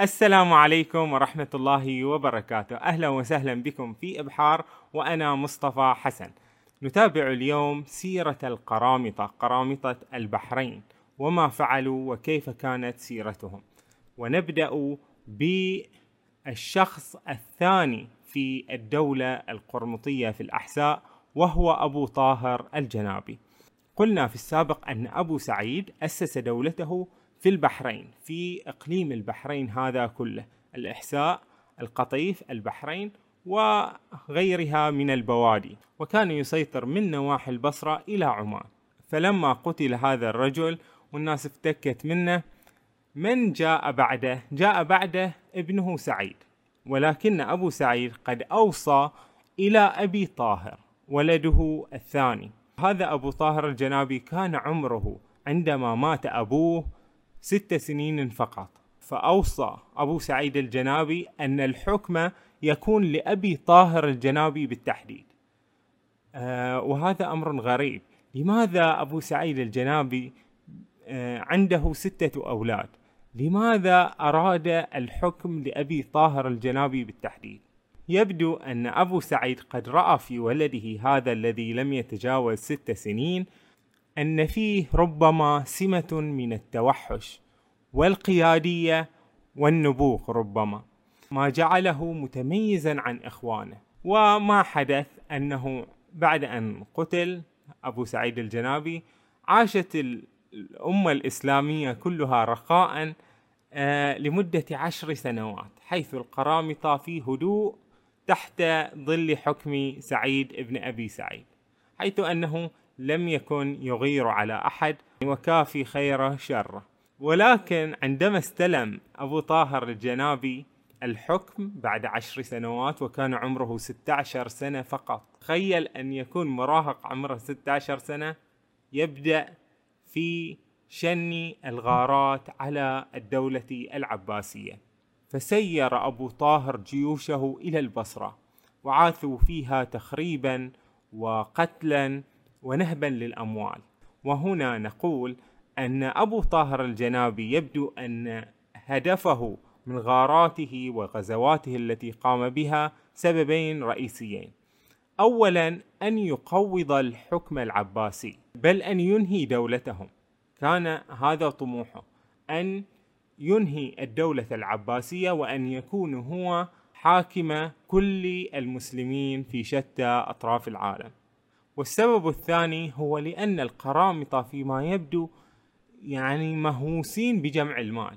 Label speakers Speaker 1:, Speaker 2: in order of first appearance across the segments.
Speaker 1: السلام عليكم ورحمة الله وبركاته. أهلا وسهلا بكم في إبحار وأنا مصطفى حسن. نتابع اليوم سيرة القرامطة قرامطة البحرين وما فعلوا وكيف كانت سيرتهم. ونبدأ بالشخص الثاني في الدولة القرمطية في الأحساء وهو أبو طاهر الجنابي. قلنا في السابق أن أبو سعيد أسس دولته في البحرين في إقليم البحرين هذا كله الإحساء القطيف البحرين وغيرها من البوادي. وكان يسيطر من نواحي البصرة إلى عمان. فلما قتل هذا الرجل والناس افتكت منه من جاء بعده؟ جاء بعده ابنه سعيد. ولكن أبو سعيد قد أوصى إلى أبي طاهر ولده الثاني. هذا أبو طاهر الجنابي كان عمره عندما مات أبوه ست سنين فقط. فأوصى أبو سعيد الجنابي أن الحكم يكون لأبي طاهر الجنابي بالتحديد. آه وهذا أمر غريب. لماذا أبو سعيد الجنابي آه عنده ستة أولاد؟ لماذا أراد الحكم لأبي طاهر الجنابي بالتحديد؟ يبدو أن أبو سعيد قد رأى في ولده هذا الذي لم يتجاوز ست سنين أن فيه ربما سمة من التوحش والقيادية والنبوغ ربما ما جعله متميزا عن إخوانه. وما حدث أنه بعد أن قتل أبو سعيد الجنابي عاشت الأمة الإسلامية كلها رخاء آه، لمدة عشر سنوات حيث القرامطة في هدوء تحت ظل حكم سعيد ابن أبي سعيد حيث أنه لم يكن يغير على أحد وكافي خيره شره. ولكن عندما استلم أبو طاهر الجنابي الحكم بعد عشر سنوات وكان عمره 16 سنة فقط تخيل أن يكون مراهق عمره 16 سنة يبدأ في شن الغارات على الدولة العباسية. فسير أبو طاهر جيوشه إلى البصرة وعاثوا فيها تخريبا وقتلا ونهبا للأموال. وهنا نقول أن أبو طاهر الجنابي يبدو أن هدفه من غاراته وغزواته التي قام بها سببين رئيسيين. اولا أن يقوض الحكم العباسي بل أن ينهي دولتهم. كان هذا طموحه أن ينهي الدولة العباسية وأن يكون هو حاكم كل المسلمين في شتى أطراف العالم. والسبب الثاني هو لأن القرامطة فيما يبدو يعني مهووسين بجمع المال.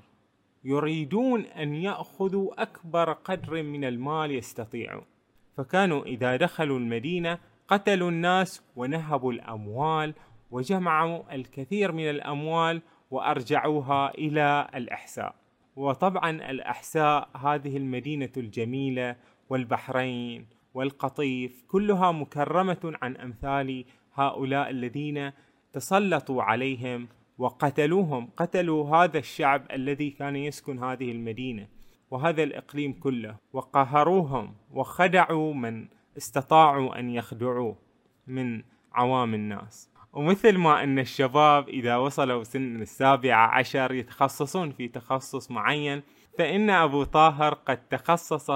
Speaker 1: يريدون أن يأخذوا أكبر قدر من المال يستطيعون. فكانوا إذا دخلوا المدينة قتلوا الناس ونهبوا الأموال وجمعوا الكثير من الأموال وأرجعوها إلى الإحساء. وطبعا الأحساء هذه المدينة الجميلة والبحرين والقطيف كلها مكرمة عن أمثال هؤلاء الذين تسلطوا عليهم وقتلوهم قتلوا هذا الشعب الذي كان يسكن هذه المدينة وهذا الإقليم كله وقهروهم وخدعوا من استطاعوا أن يخدعوه من عوام الناس. ومثل ما أن الشباب إذا وصلوا سن السابعة عشر يتخصصون في تخصص معين فإن أبو طاهر قد تخصص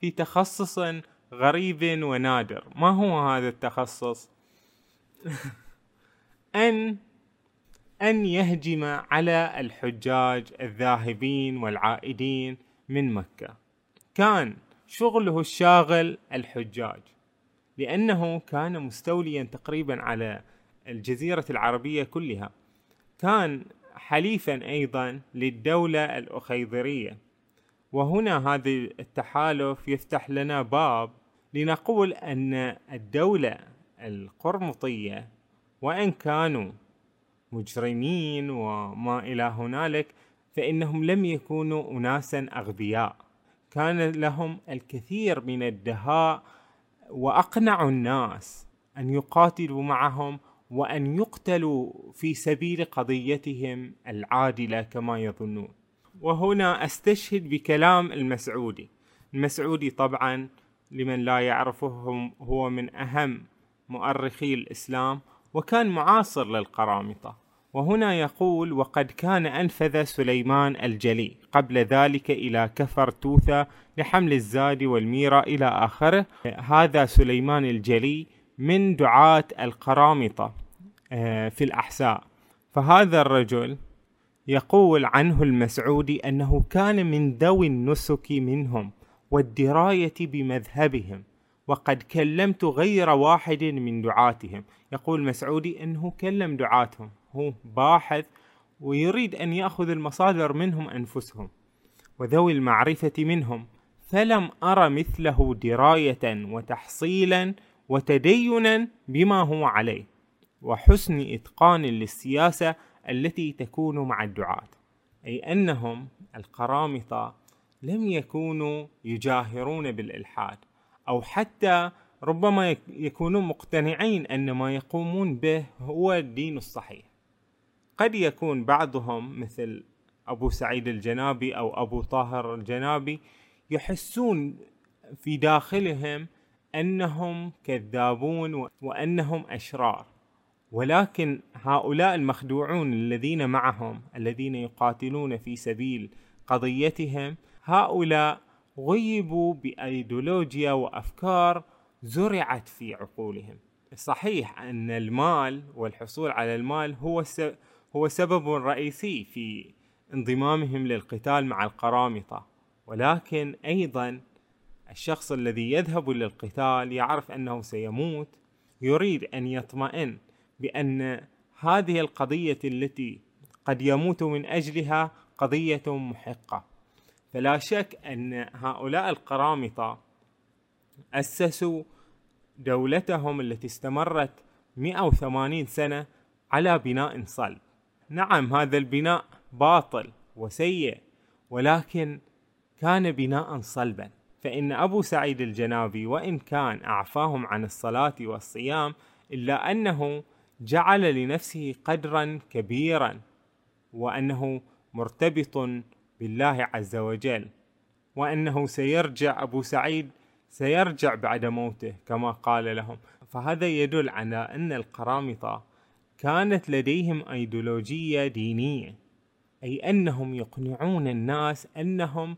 Speaker 1: في تخصص غريب ونادر. ما هو هذا التخصص؟ أن أن يهجم على الحجاج الذاهبين والعائدين من مكة. كان شغله الشاغل الحجاج لأنه كان مستوليا تقريبا على الجزيرة العربية كلها. كان حليفا أيضا للدولة الأخيضرية. وهنا هذا التحالف يفتح لنا باب لنقول أن الدولة القرمطية وإن كانوا مجرمين وما إلى هنالك فإنهم لم يكونوا أناسا أغبياء. كان لهم الكثير من الدهاء وأقنعوا الناس أن يقاتلوا معهم وأن يقتلوا في سبيل قضيتهم العادلة كما يظنون. وهنا أستشهد بكلام المسعودي. المسعودي طبعا لمن لا يعرفه هو من أهم مؤرخي الإسلام وكان معاصر للقرامطة. وهنا يقول وقد كان أنفذ سليمان الجلي. قبل ذلك إلى كفر توثة لحمل الزاد والميرة إلى آخره. هذا سليمان الجلي من دعاة القرامطة آه، في الأحساء فهذا الرجل يقول عنه المسعودي أنه كان من ذوي النسك منهم والدراية بمذهبهم وقد كلمت غير واحد من دعاتهم. يقول مسعودي أنه كلم دعاتهم هو باحث ويريد أن يأخذ المصادر منهم أنفسهم وذوي المعرفة منهم فلم أرى مثله دراية وتحصيلا وتدينا بما هو عليه. وحسن إتقان للسياسة التي تكون مع الدعاة. أي أنهم القرامطة لم يكونوا يجاهرون بالإلحاد أو حتى ربما يكونون مقتنعين أن ما يقومون به هو الدين الصحيح. قد يكون بعضهم مثل أبو سعيد الجنابي أو أبو طاهر الجنابي يحسون في داخلهم أنهم كذابون وأنهم أشرار. ولكن هؤلاء المخدوعون الذين معهم الذين يقاتلون في سبيل قضيتهم هؤلاء غيبوا بأيديولوجيا وأفكار زرعت في عقولهم. صحيح أن المال والحصول على المال هو هو سبب رئيسي في انضمامهم للقتال مع القرامطة. ولكن أيضا الشخص الذي يذهب للقتال يعرف أنه سيموت يريد أن يطمئن بأن هذه القضية التي قد يموت من أجلها قضية محقة. فلا شك أن هؤلاء القرامطة أسسوا دولتهم التي استمرت 180 سنة على بناء صلب. نعم هذا البناء باطل وسيء ولكن كان بناء صلبا. فإن أبو سعيد الجنابي وإن كان أعفاهم عن الصلاة والصيام إلا أنه جعل لنفسه قدرا كبيرا وأنه مرتبط بالله عز وجل وأنه سيرجع أبو سعيد سيرجع بعد موته كما قال لهم. فهذا يدل على أن القرامطة كانت لديهم أيديولوجية دينية أي أنهم يقنعون الناس أنهم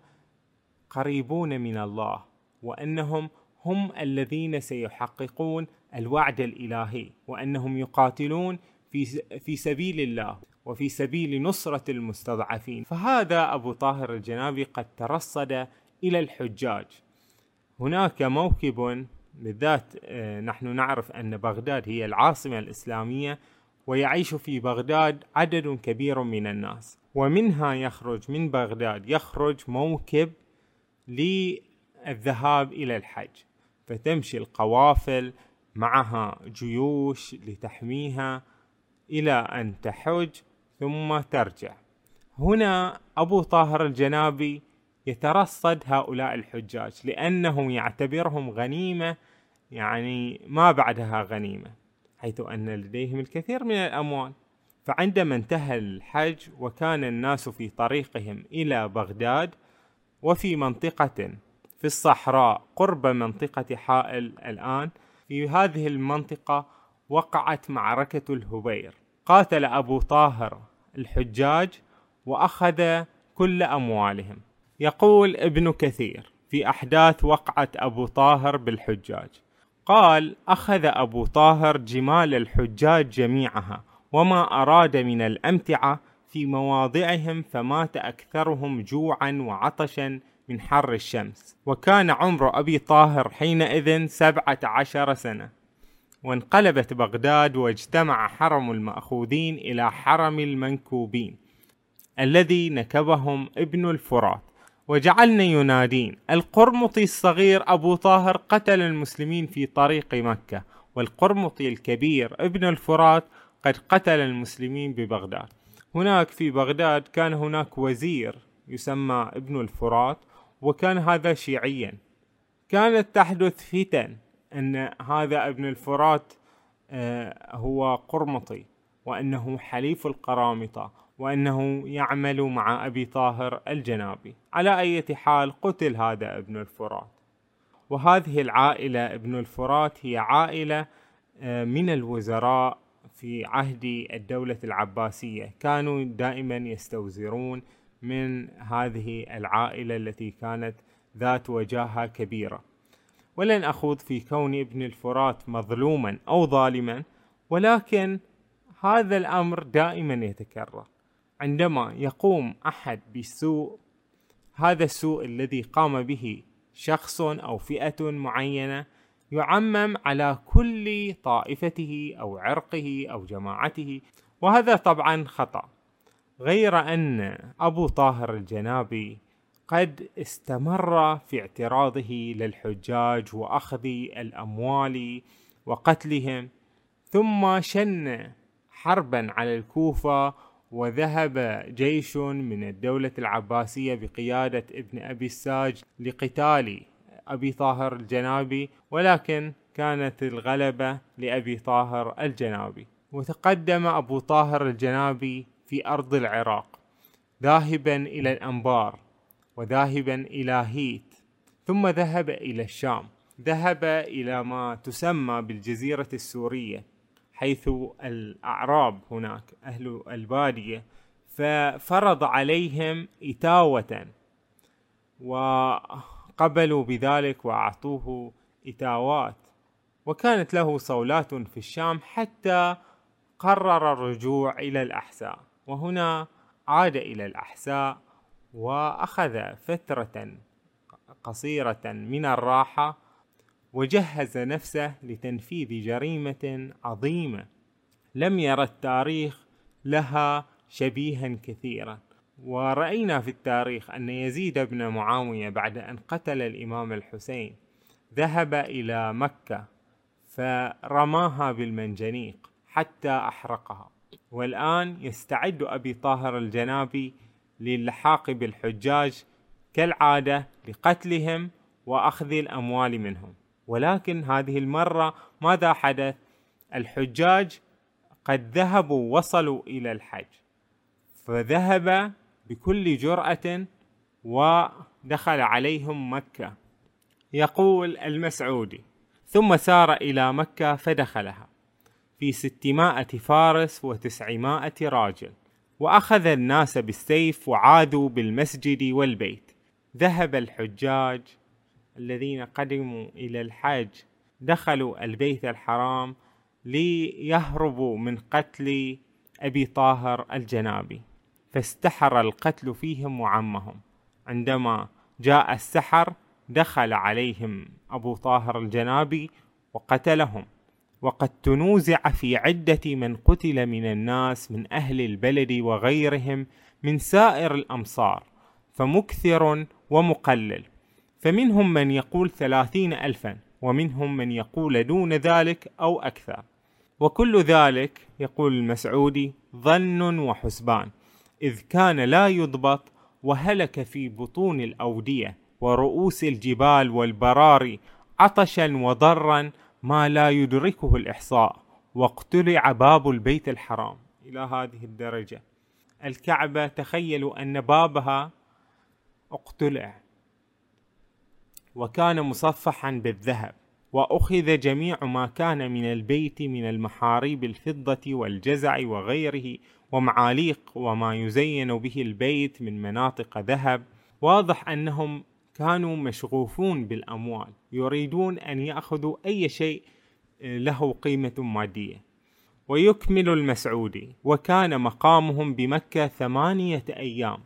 Speaker 1: قريبون من الله وأنهم هم الذين سيحققون الوعد الإلهي وأنهم يقاتلون في في سبيل الله وفي سبيل نصرة المستضعفين. فهذا أبو طاهر الجنابي قد ترصد إلى الحجاج. هناك موكب بالذات آه، نحن نعرف أن بغداد هي العاصمة الإسلامية ويعيش في بغداد عدد كبير من الناس. ومنها يخرج من بغداد يخرج موكب للذهاب إلى الحج. فتمشي القوافل معها جيوش لتحميها إلى أن تحج ثم ترجع. هنا أبو طاهر الجنابي يترصد هؤلاء الحجاج لأنه يعتبرهم غنيمة يعني ما بعدها غنيمة حيث أن لديهم الكثير من الأموال. فعندما انتهى الحج وكان الناس في طريقهم إلى بغداد وفي منطقة في الصحراء قرب منطقة حائل الآن في هذه المنطقة وقعت معركة الهبير. قاتل أبو طاهر الحجاج وأخذ كل أموالهم. يقول ابن كثير في أحداث وقعة أبو طاهر بالحجاج. قال أخذ أبو طاهر جمال الحجاج جميعها وما أراد من الأمتعة في مواضعهم فمات أكثرهم جوعا وعطشا من حر الشمس وكان عمر أبي طاهر حينئذ سبعة عشر سنة. وانقلبت بغداد واجتمع حرم المأخوذين إلى حرم المنكوبين الذي نكبهم ابن الفرات. وجعلنا ينادين القرمطي الصغير أبو طاهر قتل المسلمين في طريق مكة والقرمطي الكبير ابن الفرات قد قتل المسلمين ببغداد. هناك في بغداد كان هناك وزير يسمى ابن الفرات وكان هذا شيعيا. كانت تحدث فتن أن هذا ابن الفرات آه، هو قرمطي وأنه حليف القرامطة وأنه يعمل مع أبي طاهر الجنابي. على أي حال قتل هذا ابن الفرات. وهذه العائلة ابن الفرات هي عائلة آه، من الوزراء في عهد الدولة العباسية. كانوا دائما يستوزرون من هذه العائلة التي كانت ذات وجاهة كبيرة. ولن أخوض في كون ابن الفرات مظلوما أو ظالما ولكن هذا الأمر دائما يتكرر. عندما يقوم أحد بسوء هذا السوء الذي قام به شخص أو فئة معينة يعمم على كل طائفته أو عرقه أو جماعته وهذا طبعا خطأ. غير أن أبو طاهر الجنابي قد استمر في اعتراضه للحجاج وأخذ الأموال وقتلهم ثم شن حربا على الكوفة وذهب جيش من الدولة العباسية بقيادة ابن أبي الساج لقتال أبي طاهر الجنابي ولكن كانت الغلبة لأبي طاهر الجنابي. وتقدم أبو طاهر الجنابي في أرض العراق ذاهبا إلى الأنبار وذاهبا إلى هيت ثم ذهب إلى الشام. ذهب إلى ما تسمى بالجزيرة السورية حيث الأعراب هناك أهل البادية ففرض عليهم إتاوة وقبلوا بذلك وأعطوه إتاوات. وكانت له صولات في الشام حتى قرر الرجوع إلى الأحساء وهنا عاد إلى الأحساء وأخذ فترة قصيرة من الراحة وجهز نفسه لتنفيذ جريمة عظيمة. لم يرى التاريخ لها شبيها كثيرا. ورأينا في التاريخ أن يزيد بن معاوية بعد أن قتل الإمام الحسين ذهب إلى مكة فرماها بالمنجنيق حتى أحرقها. والآن يستعد أبي طاهر الجنابي للحاق بالحجاج كالعادة لقتلهم وأخذ الأموال منهم. ولكن هذه المرة ماذا حدث؟ الحجاج قد ذهبوا وصلوا إلى الحج. فذهب بكل جرأة ودخل عليهم مكة. يقول المسعودي ثم سار إلى مكة فدخلها. في ستمائة فارس وتسعمائة راجل وأخذ الناس بالسيف وعادوا بالمسجد والبيت. ذهب الحجاج الذين قدموا إلى الحج دخلوا البيت الحرام ليهربوا من قتل أبي طاهر الجنابي. فاستحر القتل فيهم وعمهم. عندما جاء السحر دخل عليهم أبو طاهر الجنابي وقتلهم. وقد تنوزع في عدة من قتل من الناس من أهل البلد وغيرهم من سائر الأمصار فمكثر ومقلل. فمنهم من يقول ثلاثين ألفا ومنهم من يقول دون ذلك أو أكثر. وكل ذلك يقول المسعودي ظن وحسبان إذ كان لا يضبط وهلك في بطون الأودية ورؤوس الجبال والبراري عطشا وضرا ما لا يدركه الإحصاء واقتلع باب البيت الحرام. إلى هذه الدرجة. الكعبة تخيلوا أن بابها اقتلع. وكان مصفحا بالذهب. وأخذ جميع ما كان من البيت من المحاريب الفضة والجزع وغيره ومعاليق وما يزين به البيت من مناطق ذهب. واضح أنهم كانوا مشغوفون بالأموال يريدون أن يأخذوا أي شيء له قيمة مادية. ويكمل المسعودي وكان مقامهم بمكة ثمانية أيام.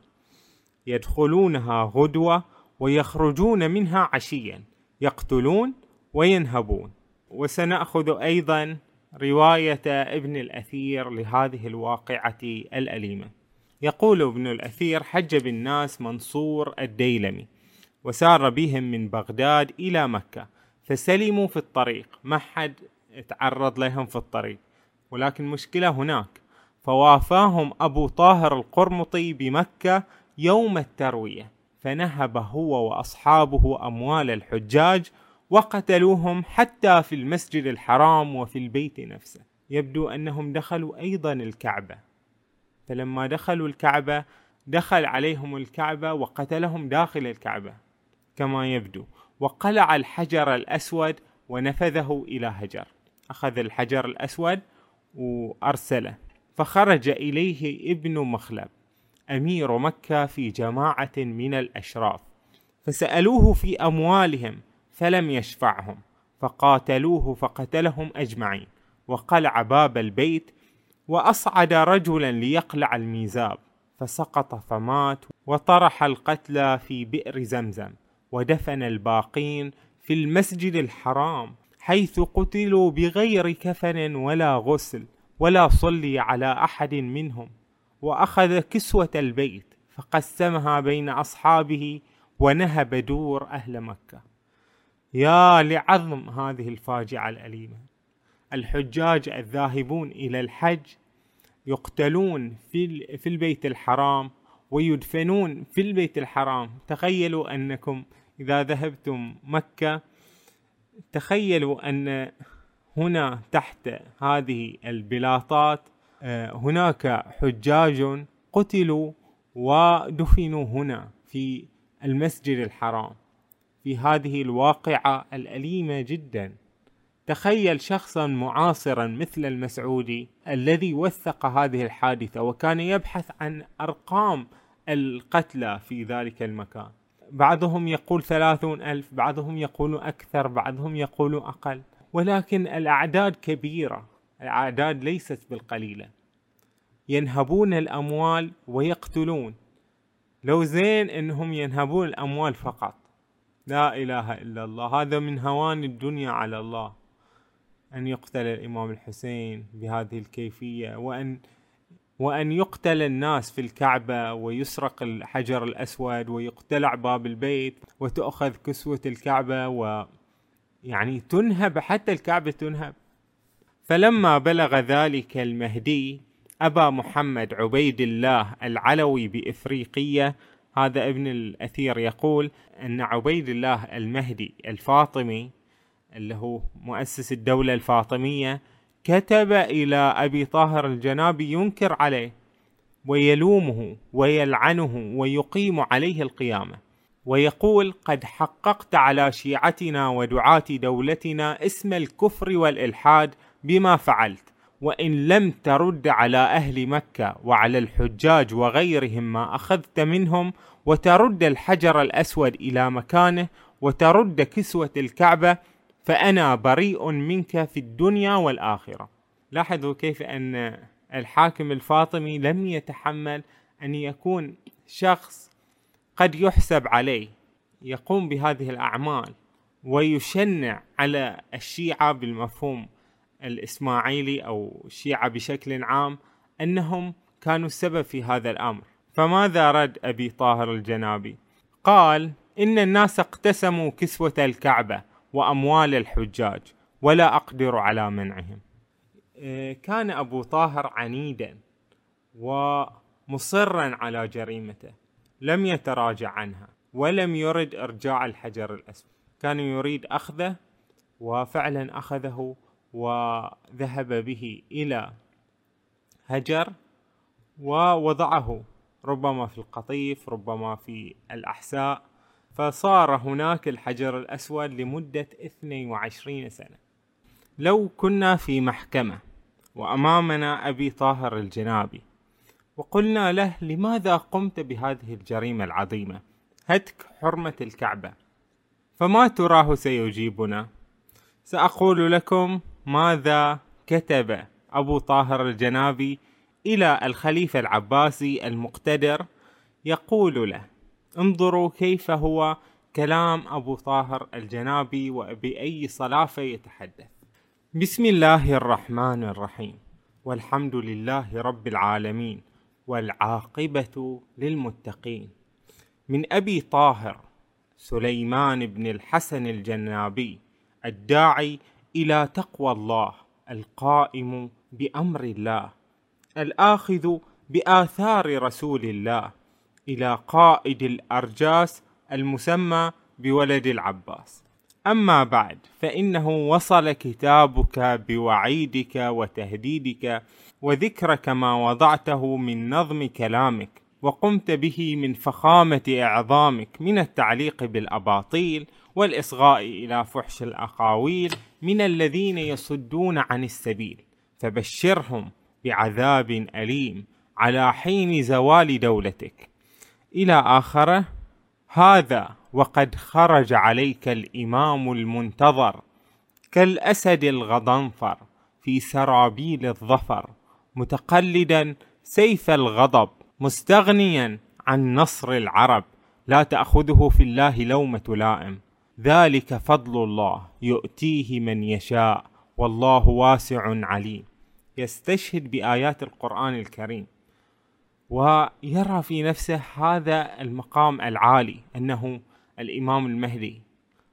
Speaker 1: يدخلونها غدوة ويخرجون منها عشيا يقتلون وينهبون. وسنأخذ أيضا رواية ابن الأثير لهذه الواقعة الأليمة. يقول ابن الأثير حج بالناس منصور الديلمي. وسار بهم من بغداد إلى مكة. فسلموا في الطريق. ما حد تعرض لهم في الطريق. ولكن مشكلة هناك. فوافاهم أبو طاهر القرمطي بمكة يوم التروية. فنهب هو وأصحابه أموال الحجاج وقتلوهم حتى في المسجد الحرام وفي البيت نفسه. يبدو أنهم دخلوا أيضا الكعبة. فلما دخلوا الكعبة دخل عليهم الكعبة وقتلهم داخل الكعبة. كما يبدو. وقلع الحجر الأسود ونفذه إلى هجر. أخذ الحجر الأسود وأرسله. فخرج إليه ابن مخلب أمير مكة في جماعة من الأشراف. فسألوه في أموالهم فلم يشفعهم. فقاتلوه فقتلهم أجمعين. وقلع باب البيت وأصعد رجلا ليقلع الميزاب. فسقط فمات وطرح القتلى في بئر زمزم. ودفن الباقين في المسجد الحرام حيث قتلوا بغير كفن ولا غسل ولا صلي على أحد منهم وأخذ كسوة البيت فقسمها بين أصحابه ونهب دور أهل مكة. يا لعظم هذه الفاجعة الأليمة. الحجاج الذاهبون إلى الحج يقتلون في في البيت الحرام ويدفنون في البيت الحرام. تخيلوا أنكم إذا ذهبتم مكة تخيلوا أن هنا تحت هذه البلاطات آه، هناك حجاج قتلوا ودفنوا هنا في المسجد الحرام في هذه الواقعة الأليمة جدا. تخيل شخصا معاصرا مثل المسعودي الذي وثق هذه الحادثة وكان يبحث عن أرقام القتلى في ذلك المكان. بعضهم يقول ثلاثون ألف بعضهم يقول أكثر بعضهم يقول أقل. ولكن الأعداد كبيرة الأعداد ليست بالقليلة. ينهبون الأموال ويقتلون. لو زين أنهم ينهبون الأموال فقط. لا إله إلا الله. هذا من هوان الدنيا على الله. أن يقتل الإمام الحسين بهذه الكيفية وأن وأن يقتل الناس في الكعبة ويسرق الحجر الأسود ويقتلع باب البيت وتؤخذ كسوة الكعبة و يعني تنهب حتى الكعبة تنهب. فلما بلغ ذلك المهدي أبا محمد عبيد الله العلوي بإفريقية هذا ابن الأثير يقول أن عبيد الله المهدي الفاطمي اللي هو مؤسس الدولة الفاطمية كتب إلى أبي طاهر الجنابي ينكر عليه ويلومه ويلعنه ويقيم عليه القيامة ويقول قد حققت على شيعتنا ودعاة دولتنا اسم الكفر والإلحاد بما فعلت وإن لم ترد على أهل مكة وعلى الحجاج وغيرهم ما أخذت منهم وترد الحجر الأسود إلى مكانه وترد كسوة الكعبة فأنا بريء منك في الدنيا والآخرة. لاحظوا كيف أن الحاكم الفاطمي لم يتحمل أن يكون شخص قد يحسب عليه يقوم بهذه الأعمال ويشنع على الشيعة بالمفهوم الإسماعيلي أو الشيعة بشكل عام أنهم كانوا السبب في هذا الأمر. فماذا رد أبي طاهر الجنابي؟ قال إن الناس اقتسموا كسوة الكعبة وأموال الحجاج ولا أقدر على منعهم. آه، كان أبو طاهر عنيدا ومصرا على جريمته. لم يتراجع عنها ولم يرد إرجاع الحجر الأسود. كان يريد أخذه وفعلا أخذه وذهب به إلى هجر ووضعه ربما في القطيف ربما في الأحساء. فصار هناك الحجر الأسود لمدة 22 سنة. لو كنا في محكمة وأمامنا أبي طاهر الجنابي وقلنا له لماذا قمت بهذه الجريمة العظيمة؟ هتك حرمة الكعبة. فما تراه سيجيبنا؟ سأقول لكم ماذا كتب أبو طاهر الجنابي إلى الخليفة العباسي المقتدر يقول له انظروا كيف هو كلام أبو طاهر الجنابي وبأي صلافة يتحدث. بسم الله الرحمن الرحيم. والحمد لله رب العالمين. والعاقبة للمتقين. من أبي طاهر سليمان بن الحسن الجنابي الداعي إلى تقوى الله القائم بأمر الله الآخذ بآثار رسول الله إلى قائد الأرجاس المسمى بولد العباس. أما بعد فإنه وصل كتابك بوعيدك وتهديدك وذكرك ما وضعته من نظم كلامك وقمت به من فخامة إعظامك من التعليق بالأباطيل والإصغاء إلى فحش الأقاويل من الذين يصدون عن السبيل فبشرهم بعذاب أليم على حين زوال دولتك. إلى آخره هذا وقد خرج عليك الإمام المنتظر كالأسد الغضنفر في سرابيل الظفر متقلدا سيف الغضب مستغنيا عن نصر العرب لا تأخذه في الله لومة لائم. ذلك فضل الله يؤتيه من يشاء والله واسع عليم. يستشهد بآيات القرآن الكريم. ويرى في نفسه هذا المقام العالي أنه الإمام المهدي.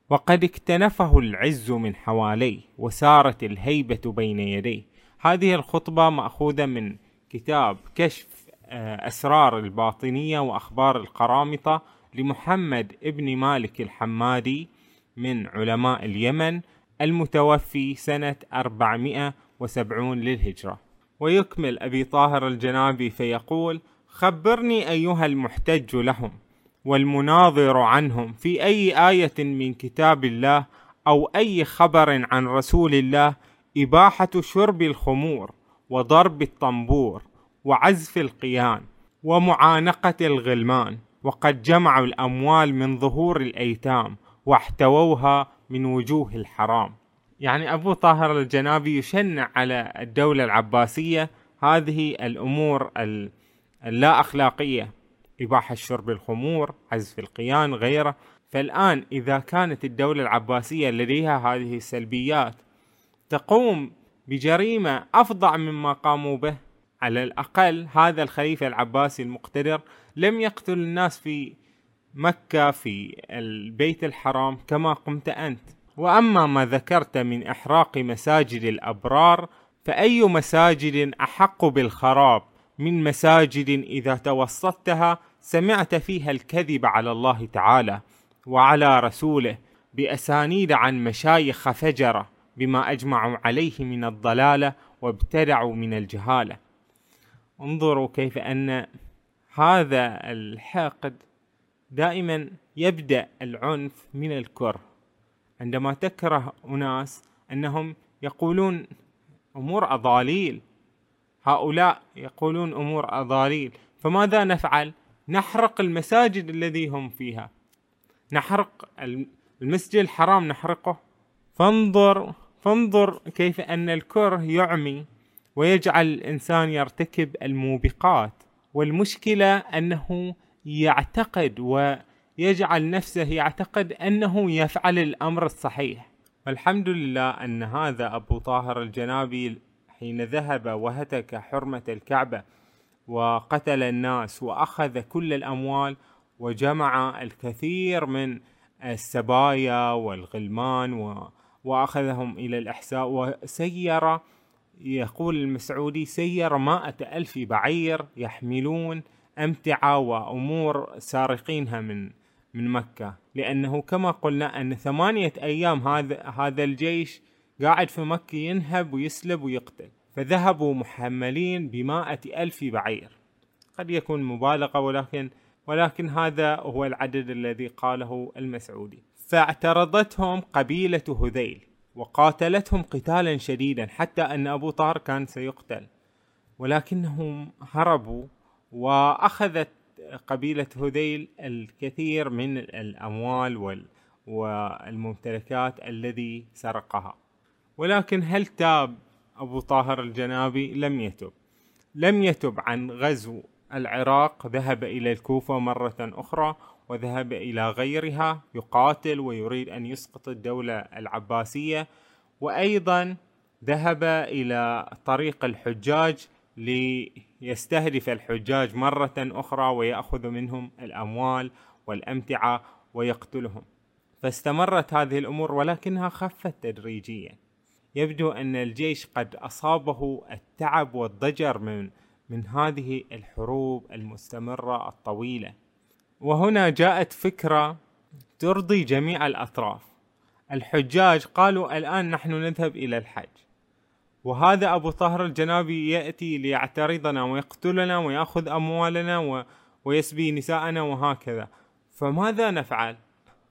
Speaker 1: وقد اكتنفه العز من حواليه وسارت الهيبة بين يديه. هذه الخطبة مأخوذة من كتاب كشف آه، أسرار الباطنية وأخبار القرامطة لمحمد ابن مالك الحمادي من علماء اليمن المتوفي سنة 470 للهجرة. ويكمل أبي طاهر الجنابي فيقول خبرني أيها المحتج لهم والمناظر عنهم في أي آية من كتاب الله أو أي خبر عن رسول الله إباحة شرب الخمور وضرب الطنبور وعزف القيان ومعانقة الغلمان وقد جمعوا الأموال من ظهور الأيتام واحتووها من وجوه الحرام. يعني أبو طاهر الجنابي يشنع على الدولة العباسية. هذه الأمور اللا أخلاقية إباحة شرب الخمور عزف القيان غيره. فالآن إذا كانت الدولة العباسية لديها هذه السلبيات تقوم بجريمة أفظع مما قاموا به. على الأقل هذا الخليفة العباسي المقتدر لم يقتل الناس في مكة في البيت الحرام كما قمت أنت. وأما ما ذكرت من إحراق مساجد الأبرار فأي مساجد أحق بالخراب من مساجد إذا توسطتها سمعت فيها الكذب على الله تعالى وعلى رسوله بأسانيد عن مشايخ فجرة بما أجمعوا عليه من الضلالة وابتدعوا من الجهالة. انظروا كيف أن هذا الحقد دائما يبدأ العنف من الكره عندما تكره أناس أنهم يقولون أمور أضاليل. هؤلاء يقولون أمور أضاليل. فماذا نفعل؟ نحرق المساجد الذي هم فيها. نحرق المسجد الحرام نحرقه. فانظر فانظر كيف أن الكره يعمي ويجعل الإنسان يرتكب الموبقات. والمشكلة أنه يعتقد ويجعل نفسه يعتقد أنه يفعل الأمر الصحيح. والحمد لله أن هذا أبو طاهر الجنابي حين ذهب وهتك حرمة الكعبة وقتل الناس وأخذ كل الأموال وجمع الكثير من السبايا والغلمان و... وأخذهم إلى الإحساء وسير يقول المسعودي سير مائة ألف بعير يحملون أمتعة وأمور سارقينها من من مكة. لأنه كما قلنا أن ثمانية أيام هذا هذا الجيش قاعد في مكة ينهب ويسلب ويقتل. فذهبوا محملين بمائة ألف بعير. قد يكون مبالغة ولكن ولكن هذا هو العدد الذي قاله المسعودي. فاعترضتهم قبيلة هذيل وقاتلتهم قتالا شديدا حتى أن أبو طار كان سيقتل. ولكنهم هربوا وأخذت قبيلة هذيل الكثير من الأموال وال والممتلكات الذي سرقها. ولكن هل تاب أبو طاهر الجنابي؟ لم يتب. لم يتب عن غزو العراق ذهب إلى الكوفة مرة أخرى وذهب إلى غيرها يقاتل ويريد أن يسقط الدولة العباسية وأيضا ذهب إلى طريق الحجاج ليستهدف الحجاج مرة أخرى ويأخذ منهم الأموال والأمتعة ويقتلهم. فاستمرت هذه الأمور ولكنها خفت تدريجيا. يبدو أن الجيش قد أصابه التعب والضجر من من هذه الحروب المستمرة الطويلة. وهنا جاءت فكرة ترضي جميع الأطراف. الحجاج قالوا الآن نحن نذهب إلى الحج. وهذا أبو طاهر الجنابي يأتي ليعترضنا ويقتلنا ويأخذ أموالنا و... ويسبي نساءنا وهكذا. فماذا نفعل؟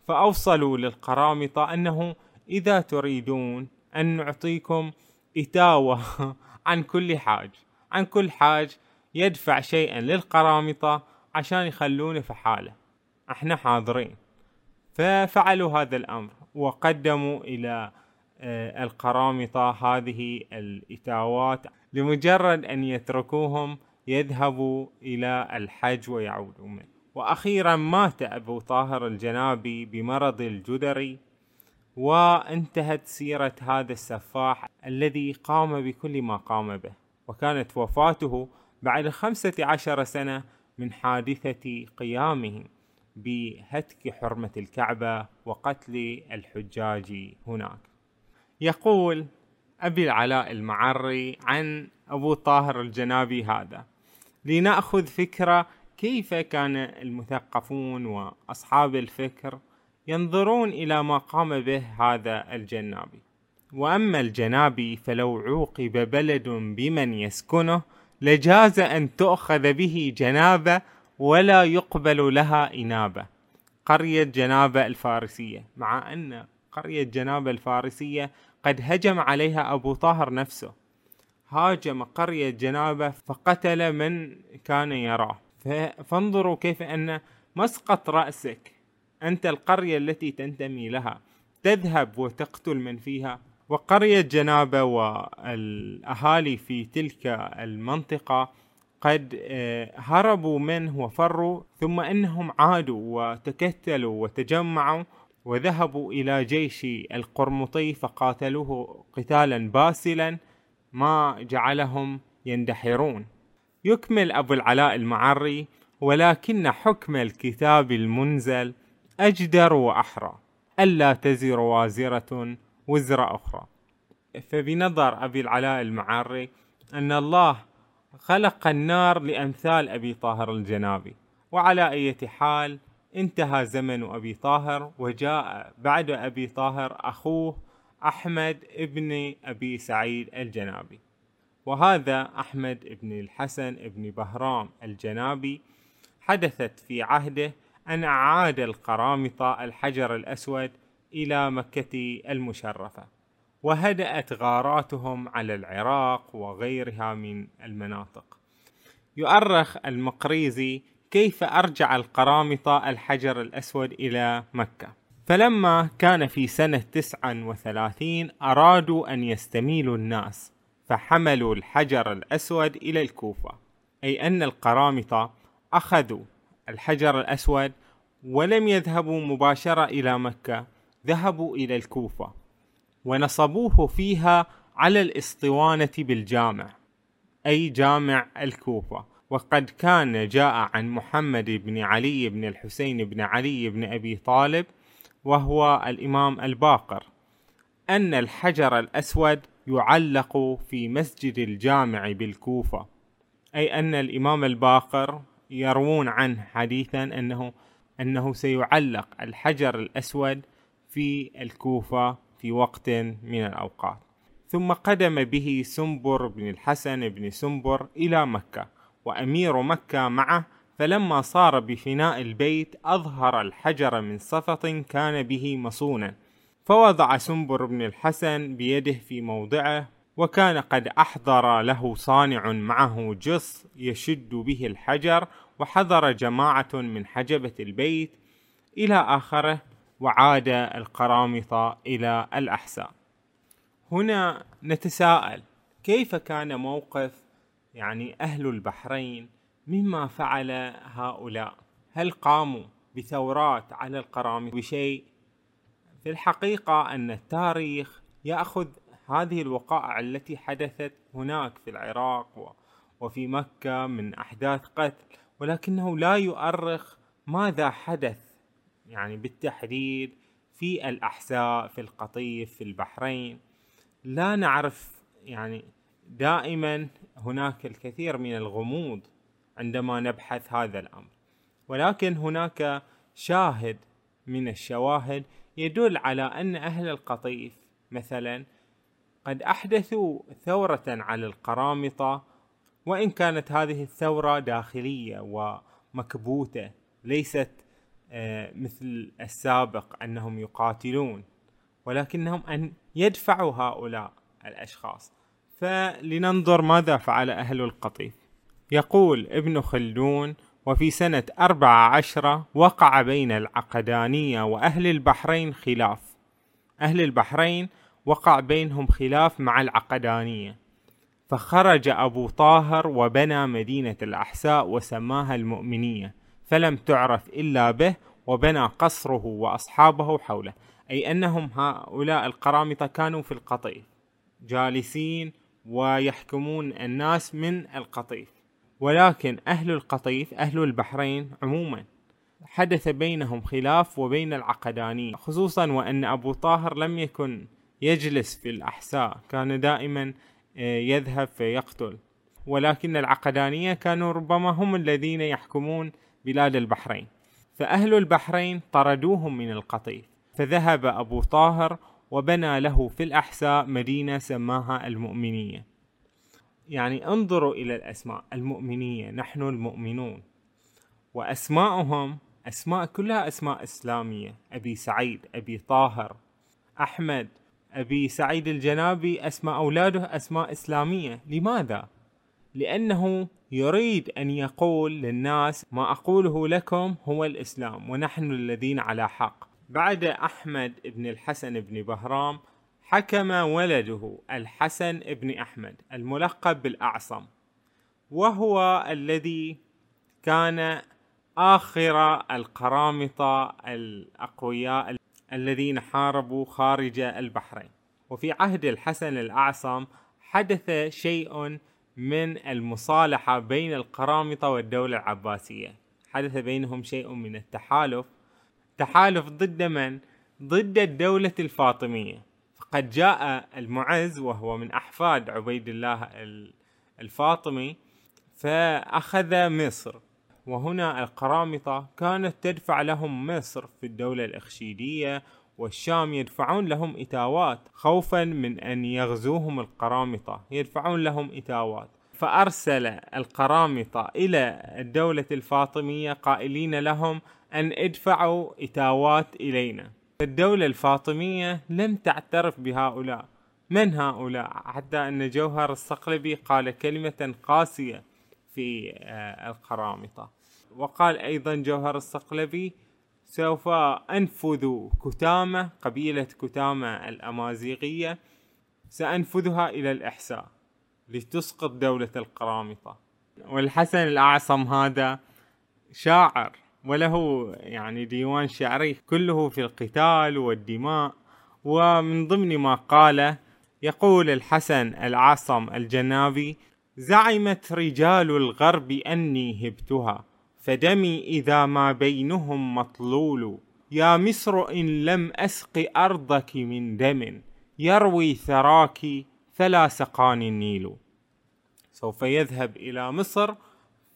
Speaker 1: فأوصلوا للقرامطة أنه إذا تريدون أن نعطيكم إتاوة عن كل حاج عن كل حاج يدفع شيئا للقرامطة عشان يخلونه في حاله. أحنا حاضرين. ففعلوا هذا الأمر وقدموا إلى القرامطة هذه الإتاوات. لمجرد أن يتركوهم يذهبوا إلى الحج ويعودوا منه. وأخيرا مات أبو طاهر الجنابي بمرض الجدري وانتهت سيرة هذا السفاح الذي قام بكل ما قام به. وكانت وفاته بعد خمسة عشر سنة من حادثة قيامه بهتك حرمة الكعبة وقتل الحجاج هناك. يقول أبي العلاء المعري عن أبو طاهر الجنابي هذا. لنأخذ فكرة كيف كان المثقفون وأصحاب الفكر ينظرون إلى ما قام به هذا الجنابي. وأما الجنابي فلو عوقب بلد بمن يسكنه لجاز أن تؤخذ به جنابة ولا يقبل لها إنابة. قرية جنابة الفارسية. مع أن قرية جنابة الفارسية قد هجم عليها أبو طاهر نفسه. هاجم قرية جنابة فقتل من كان يراه. فانظروا كيف أن مسقط رأسك. أنت القرية التي تنتمي لها. تذهب وتقتل من فيها. وقرية جنابة والأهالي في تلك المنطقة قد آه، هربوا منه وفروا ثم إنهم عادوا وتكتلوا وتجمعوا وذهبوا إلى جيش القرمطي فقاتلوه قتالا باسلا ما جعلهم يندحرون. يكمل أبو العلاء المعري ولكن حكم الكتاب المنزل أجدر وأحرى. ألا تزر وازرة وزر أخرى. فبنظر أبي العلاء المعري أن الله خلق النار لأمثال أبي طاهر الجنابي وعلى أي حال انتهى زمن أبي طاهر وجاء بعد أبي طاهر أخوه أحمد ابن أبي سعيد الجنابي. وهذا أحمد ابن الحسن ابن بهرام الجنابي حدثت في عهده أن أعاد القرامطة الحجر الأسود إلى مكة المشرفة وهدأت غاراتهم على العراق وغيرها من المناطق. يؤرخ المقريزي كيف أرجع القرامطة الحجر الأسود إلى مكة؟ فلما كان في سنة تسعا وثلاثين أرادوا أن يستميلوا الناس فحملوا الحجر الأسود إلى الكوفة أي أن القرامطة أخذوا الحجر الأسود ولم يذهبوا مباشرة إلى مكة ذهبوا إلى الكوفة ونصبوه فيها على الاسطوانة بالجامع أي جامع الكوفة. وقد كان جاء عن محمد بن علي بن الحسين بن علي بن أبي طالب وهو الإمام الباقر أن الحجر الأسود يعلق في مسجد الجامع بالكوفة. أي أن الإمام الباقر يروون عنه حديثا أنه أنه سيعلق الحجر الأسود في الكوفة في وقت من الأوقات. ثم قدم به سنبر بن الحسن بن سنبر إلى مكة. وأمير مكة معه فلما صار بفناء البيت أظهر الحجر من صفط كان به مصونا. فوضع سنبر بن الحسن بيده في موضعه وكان قد أحضر له صانع معه جص يشد به الحجر وحضر جماعة من حجبة البيت إلى آخره وعاد القرامطة إلى الأحساء. هنا نتساءل كيف كان موقف يعني أهل البحرين مما فعل هؤلاء؟ هل قاموا بثورات على القرامطة بشيء؟ في الحقيقة أن التاريخ يأخذ هذه الوقائع التي حدثت هناك في العراق وفي مكة من أحداث قتل ولكنه لا يؤرخ ماذا حدث يعني بالتحديد في الأحساء في القطيف في البحرين. لا نعرف يعني دائما هناك الكثير من الغموض عندما نبحث هذا الأمر. ولكن هناك شاهد من الشواهد يدل على أن أهل القطيف مثلا قد أحدثوا ثورة على القرامطة وإن كانت هذه الثورة داخلية ومكبوتة ليست آه، مثل السابق أنهم يقاتلون ولكنهم أن يدفعوا هؤلاء الأشخاص. فلننظر ماذا فعل أهل القطيف. يقول ابن خلدون وفي سنة أربعة عشرة وقع بين العقدانية وأهل البحرين خلاف. أهل البحرين وقع بينهم خلاف مع العقدانية. فخرج أبو طاهر وبنى مدينة الأحساء وسماها المؤمنية فلم تعرف إلا به وبنى قصره وأصحابه حوله. أي أنهم هؤلاء القرامطة كانوا في القطيف جالسين ويحكمون الناس من القطيف. ولكن أهل القطيف أهل البحرين عموما حدث بينهم خلاف وبين العقدانية خصوصا وأن أبو طاهر لم يكن يجلس في الأحساء كان دائما آه، يذهب فيقتل. ولكن العقدانية كانوا ربما هم الذين يحكمون بلاد البحرين. فأهل البحرين طردوهم من القطيف. فذهب أبو طاهر وبنى له في الأحساء مدينة سماها المؤمنية. يعني انظروا إلى الأسماء المؤمنية نحن المؤمنون. وأسماءهم أسماء كلها أسماء إسلامية. أبي سعيد أبي طاهر أحمد أبي سعيد الجنابي أسماء أولاده أسماء إسلامية. لماذا؟ لأنه يريد أن يقول للناس ما أقوله لكم هو الإسلام ونحن الذين على حق. بعد أحمد بن الحسن بن بهرام حكم ولده الحسن بن أحمد الملقب بالأعصم وهو الذي كان آخر القرامطة الأقوياء الذين حاربوا خارج البحرين. وفي عهد الحسن الأعصم حدث شيء من المصالحة بين القرامطة والدولة العباسية. حدث بينهم شيء من التحالف تحالف ضد من؟ ضد الدولة الفاطمية. فقد جاء المعز وهو من أحفاد عبيد الله الفاطمي فأخذ مصر. وهنا القرامطة كانت تدفع لهم مصر في الدولة الإخشيدية والشام يدفعون لهم إتاوات. خوفا من أن يغزوهم القرامطة يدفعون لهم إتاوات. فأرسل القرامطة إلى الدولة الفاطمية قائلين لهم أن ادفعوا إتاوات إلينا. الدولة الفاطمية لم تعترف بهؤلاء. من هؤلاء؟ حتى أن جوهر الصقلبي قال كلمة قاسية في آه، القرامطة. وقال أيضا جوهر الصقلبي سوف أنفذ كتامة قبيلة كتامة الأمازيغية سأنفذها إلى الإحساء لتسقط دولة القرامطة. والحسن الأعصم هذا شاعر وله يعني ديوان شعري كله في القتال والدماء ومن ضمن ما قال يقول الحسن العاصم الجنابي زعمت رجال الغرب أني هبتها فدمي إذا ما بينهم مطلول. يا مصر إن لم أسق أرضك من دم يروي ثراك فلا سقاني النيل. سوف يذهب إلى مصر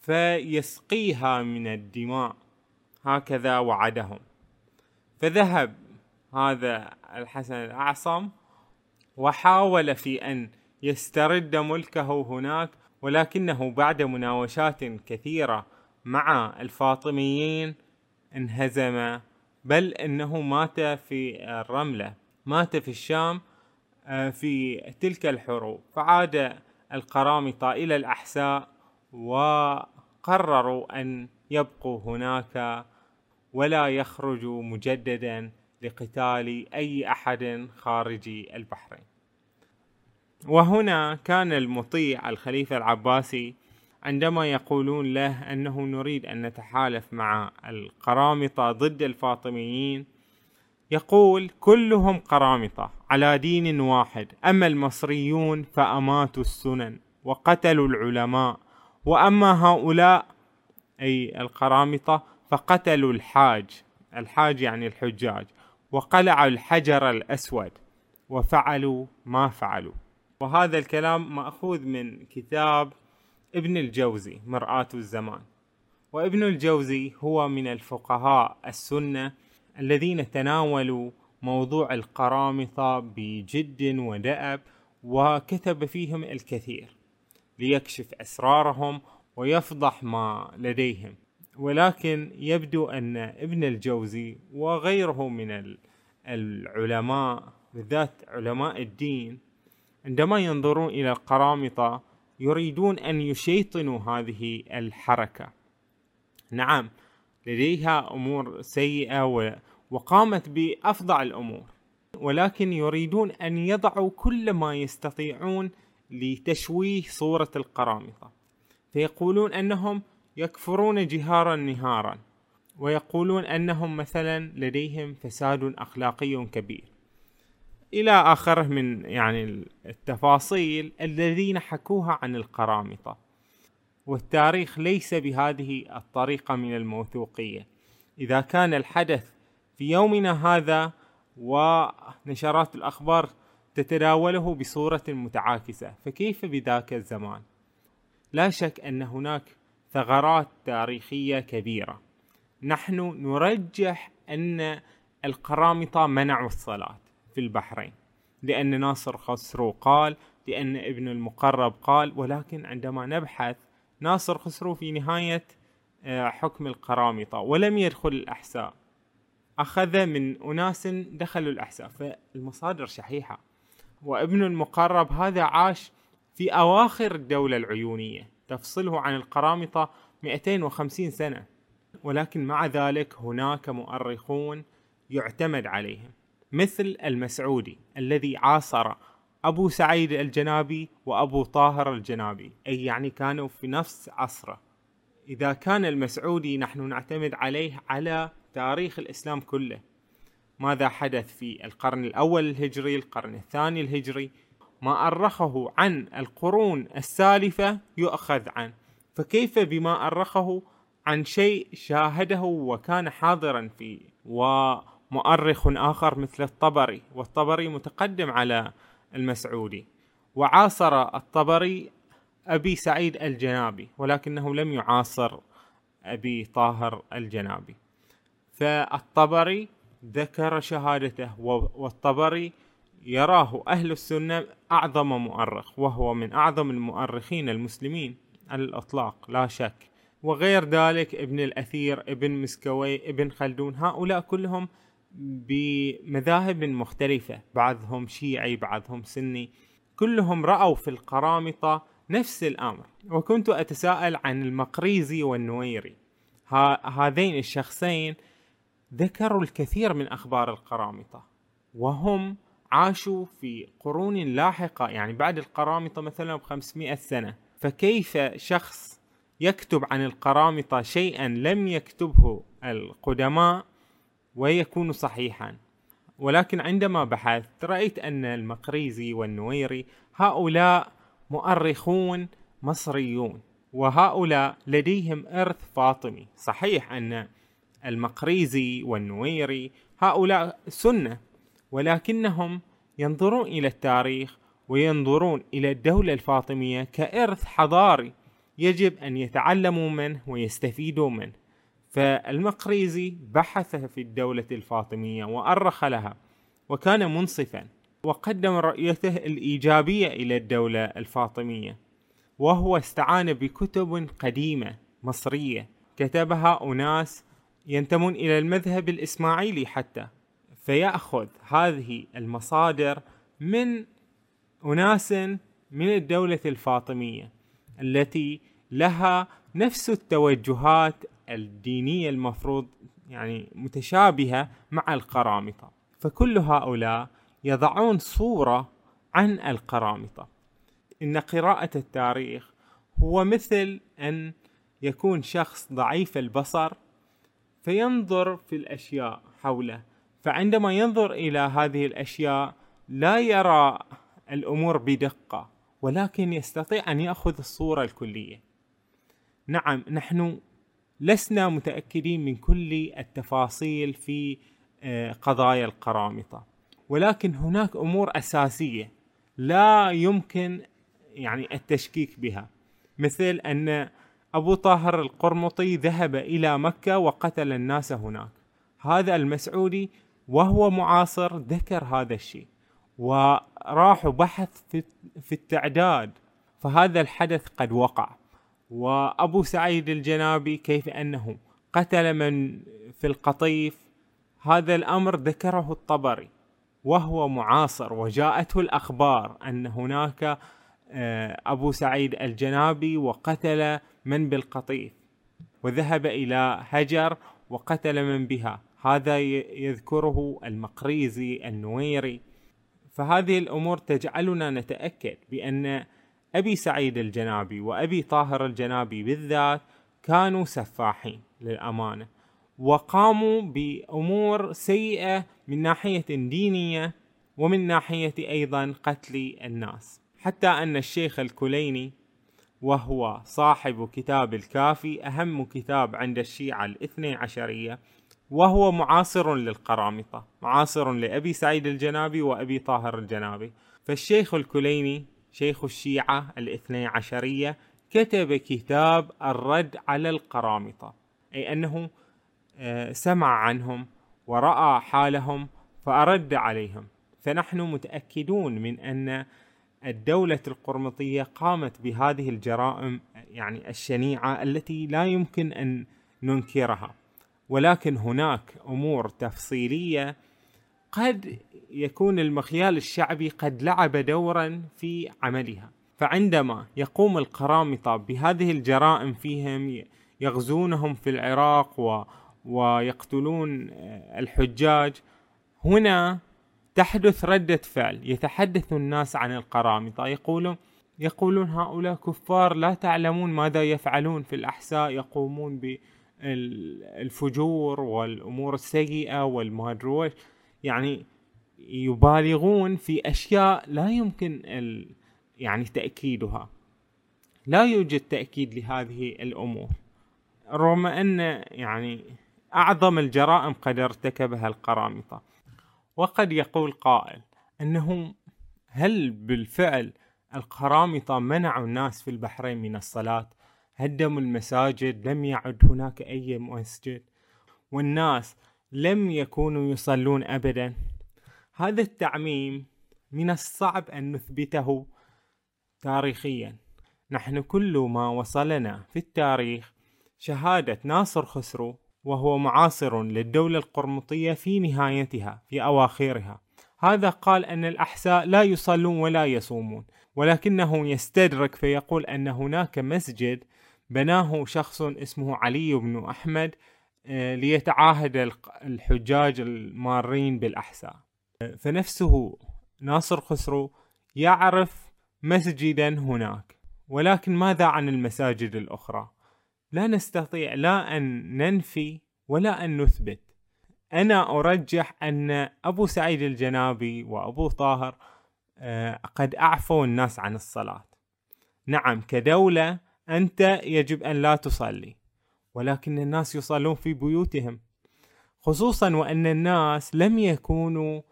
Speaker 1: فيسقيها من الدماء. هكذا وعدهم. فذهب هذا الحسن الأعصم وحاول في أن يسترد ملكه هناك ولكنه بعد مناوشات كثيرة مع الفاطميين انهزم بل أنه مات في الرملة مات في الشام آه، في تلك الحروب. فعاد القرامطة إلى الأحساء وقرروا أن يبقوا هناك ولا يخرجوا مجددا لقتال أي أحد خارج البحرين. وهنا كان المطيع الخليفة العباسي عندما يقولون له أنه نريد أن نتحالف مع القرامطة ضد الفاطميين يقول كلهم قرامطة على دين واحد أما المصريون فأماتوا السنن وقتلوا العلماء وأما هؤلاء أي القرامطة فقتلوا الحاج الحاج يعني الحجاج وقلعوا الحجر الأسود وفعلوا ما فعلوا. وهذا الكلام مأخوذ من كتاب ابن الجوزي مرآة الزمان. وابن الجوزي هو من الفقهاء السنة الذين تناولوا موضوع القرامطة بجد ودأب وكتب فيهم الكثير ليكشف أسرارهم ويفضح ما لديهم. ولكن يبدو أن ابن الجوزي وغيره من العلماء بالذات علماء الدين عندما ينظرون إلى القرامطة يريدون أن يشيطنوا هذه الحركة. نعم لديها أمور سيئة وقامت بأفظع الأمور ولكن يريدون أن يضعوا كل ما يستطيعون لتشويه صورة القرامطة. فيقولون أنهم يكفرون جهارا نهارا ويقولون أنهم مثلا لديهم فساد أخلاقي كبير. إلى آخره من يعني التفاصيل الذين حكوها عن القرامطة. والتاريخ ليس بهذه الطريقة من الموثوقية. إذا كان الحدث في يومنا هذا ونشرات الأخبار تتداوله بصورة متعاكسة فكيف بذاك الزمان؟ لا شك أن هناك ثغرات تاريخية كبيرة. نحن نرجح أن القرامطة منعوا الصلاة في البحرين لأن ناصر خسرو قال لأن ابن المقرب قال ولكن عندما نبحث ناصر خسرو في نهاية آه، حكم القرامطة ولم يدخل الأحساء أخذ من أناس دخلوا الأحساء فالمصادر شحيحة. وابن المقرب هذا عاش في أواخر الدولة العيونية. تفصله عن القرامطة 250 سنة. ولكن مع ذلك هناك مؤرخون يعتمد عليهم مثل المسعودي الذي عاصر أبو سعيد الجنابي وأبو طاهر الجنابي أي يعني كانوا في نفس عصره. إذا كان المسعودي نحن نعتمد عليه على تاريخ الإسلام كله. ماذا حدث في القرن الأول الهجري القرن الثاني الهجري؟ ما أرخه عن القرون السالفة يؤخذ عنه. فكيف بما أرخه عن شيء شاهده وكان حاضرا فيه؟ ومؤرخ آخر مثل الطبري والطبري متقدم على المسعودي. وعاصر الطبري أبي سعيد الجنابي ولكنه لم يعاصر أبي طاهر الجنابي. فالطبري ذكر شهادته والطبري يراه أهل السنة أعظم مؤرخ وهو من أعظم المؤرخين المسلمين على الإطلاق لا شك. وغير ذلك ابن الأثير ابن مسكوي ابن خلدون هؤلاء كلهم بمذاهب مختلفة بعضهم شيعي بعضهم سني. كلهم رأوا في القرامطة نفس الأمر. وكنت أتساءل عن المقريزي والنويري. هذين الشخصين ذكروا الكثير من أخبار القرامطة وهم عاشوا في قرون لاحقة يعني بعد القرامطة مثلا ب 500 سنة. فكيف شخص يكتب عن القرامطة شيئا لم يكتبه القدماء ويكون صحيحا؟ ولكن عندما بحثت رأيت أن المقريزي والنويري هؤلاء مؤرخون مصريون وهؤلاء لديهم إرث فاطمي. صحيح أن المقريزي والنويري هؤلاء سنة ولكنهم ينظرون إلى التاريخ وينظرون إلى الدولة الفاطمية كإرث حضاري يجب أن يتعلموا منه ويستفيدوا منه. فالمقريزي بحث في الدولة الفاطمية وأرخ لها وكان منصفا وقدم رؤيته الإيجابية إلى الدولة الفاطمية وهو استعان بكتب قديمة مصرية. كتبها أناس ينتمون إلى المذهب الإسماعيلي حتى فيأخذ هذه المصادر من أناس من الدولة الفاطمية التي لها نفس التوجهات الدينية المفروض يعني متشابهة مع القرامطة. فكل هؤلاء يضعون صورة عن القرامطة. إن قراءة التاريخ هو مثل أن يكون شخص ضعيف البصر فينظر في الأشياء حوله فعندما ينظر إلى هذه الأشياء لا يرى الأمور بدقة ولكن يستطيع أن يأخذ الصورة الكلية. نعم نحن لسنا متأكدين من كل التفاصيل في آه، قضايا القرامطة. ولكن هناك أمور أساسية لا يمكن يعني التشكيك بها. مثل أن أبو طاهر القرمطي ذهب إلى مكة وقتل الناس هناك. هذا المسعودي وهو معاصر ذكر هذا الشيء. وراح بحث في, في التعداد فهذا الحدث قد وقع. وأبو سعيد الجنابي كيف أنه قتل من في القطيف هذا الأمر ذكره الطبري. وهو معاصر وجاءته الأخبار أن هناك آه، أبو سعيد الجنابي وقتل من بالقطيف وذهب إلى هجر وقتل من بها. هذا يذكره المقريزي النويري. فهذه الأمور تجعلنا نتأكد بأن أبي سعيد الجنابي وأبي طاهر الجنابي بالذات كانوا سفاحين للأمانة وقاموا بأمور سيئة من ناحية دينية ومن ناحية أيضا قتل الناس. حتى أن الشيخ الكليني وهو صاحب كتاب الكافي أهم كتاب عند الشيعة الاثني عشرية وهو معاصر للقرامطة معاصر لأبي سعيد الجنابي وأبي طاهر الجنابي. فالشيخ الكليني شيخ الشيعة الاثني عشرية كتب كتاب الرد على القرامطة أي أنه آه، سمع عنهم ورأى حالهم فأرد عليهم. فنحن متأكدون من أن الدولة القرمطية قامت بهذه الجرائم يعني الشنيعة التي لا يمكن أن ننكرها. ولكن هناك أمور تفصيلية قد يكون المخيال الشعبي قد لعب دورا في عملها. فعندما يقوم القرامطة بهذه الجرائم فيهم يغزونهم في العراق و ويقتلون الحجاج هنا تحدث ردة فعل. يتحدث الناس عن القرامطة. يقولون يقولون هؤلاء كفار لا تعلمون ماذا يفعلون في الأحساء. يقومون بالفجور والأمور السيئة والمهدروش يعني يبالغون في أشياء لا يمكن يعني تأكيدها. لا يوجد تأكيد لهذه الأمور. رغم أن يعني أعظم الجرائم قد ارتكبها القرامطة. وقد يقول قائل أنهم هل بالفعل القرامطة منعوا الناس في البحرين من الصلاة؟ هدموا المساجد لم يعد هناك أي مسجد. والناس لم يكونوا يصلون أبدا. هذا التعميم من الصعب أن نثبته تاريخيا. نحن كل ما وصلنا في التاريخ شهادة ناصر خسرو وهو معاصر للدولة القرمطية في نهايتها في أواخرها. هذا قال أن الأحساء لا يصلون ولا يصومون ولكنه يستدرك فيقول أن هناك مسجد بناه شخص اسمه علي بن أحمد آه، ليتعاهد الحجاج المارين بالأحساء. فنفسه ناصر خسرو يعرف مسجدا هناك ولكن ماذا عن المساجد الأخرى؟ لا نستطيع لا أن ننفي ولا أن نثبت. أنا أرجح أن أبو سعيد الجنابي وأبو طاهر آه، قد أعفوا الناس عن الصلاة. نعم كدولة أنت يجب أن لا تصلي. ولكن الناس يصلون في بيوتهم. خصوصا وأن الناس لم يكونوا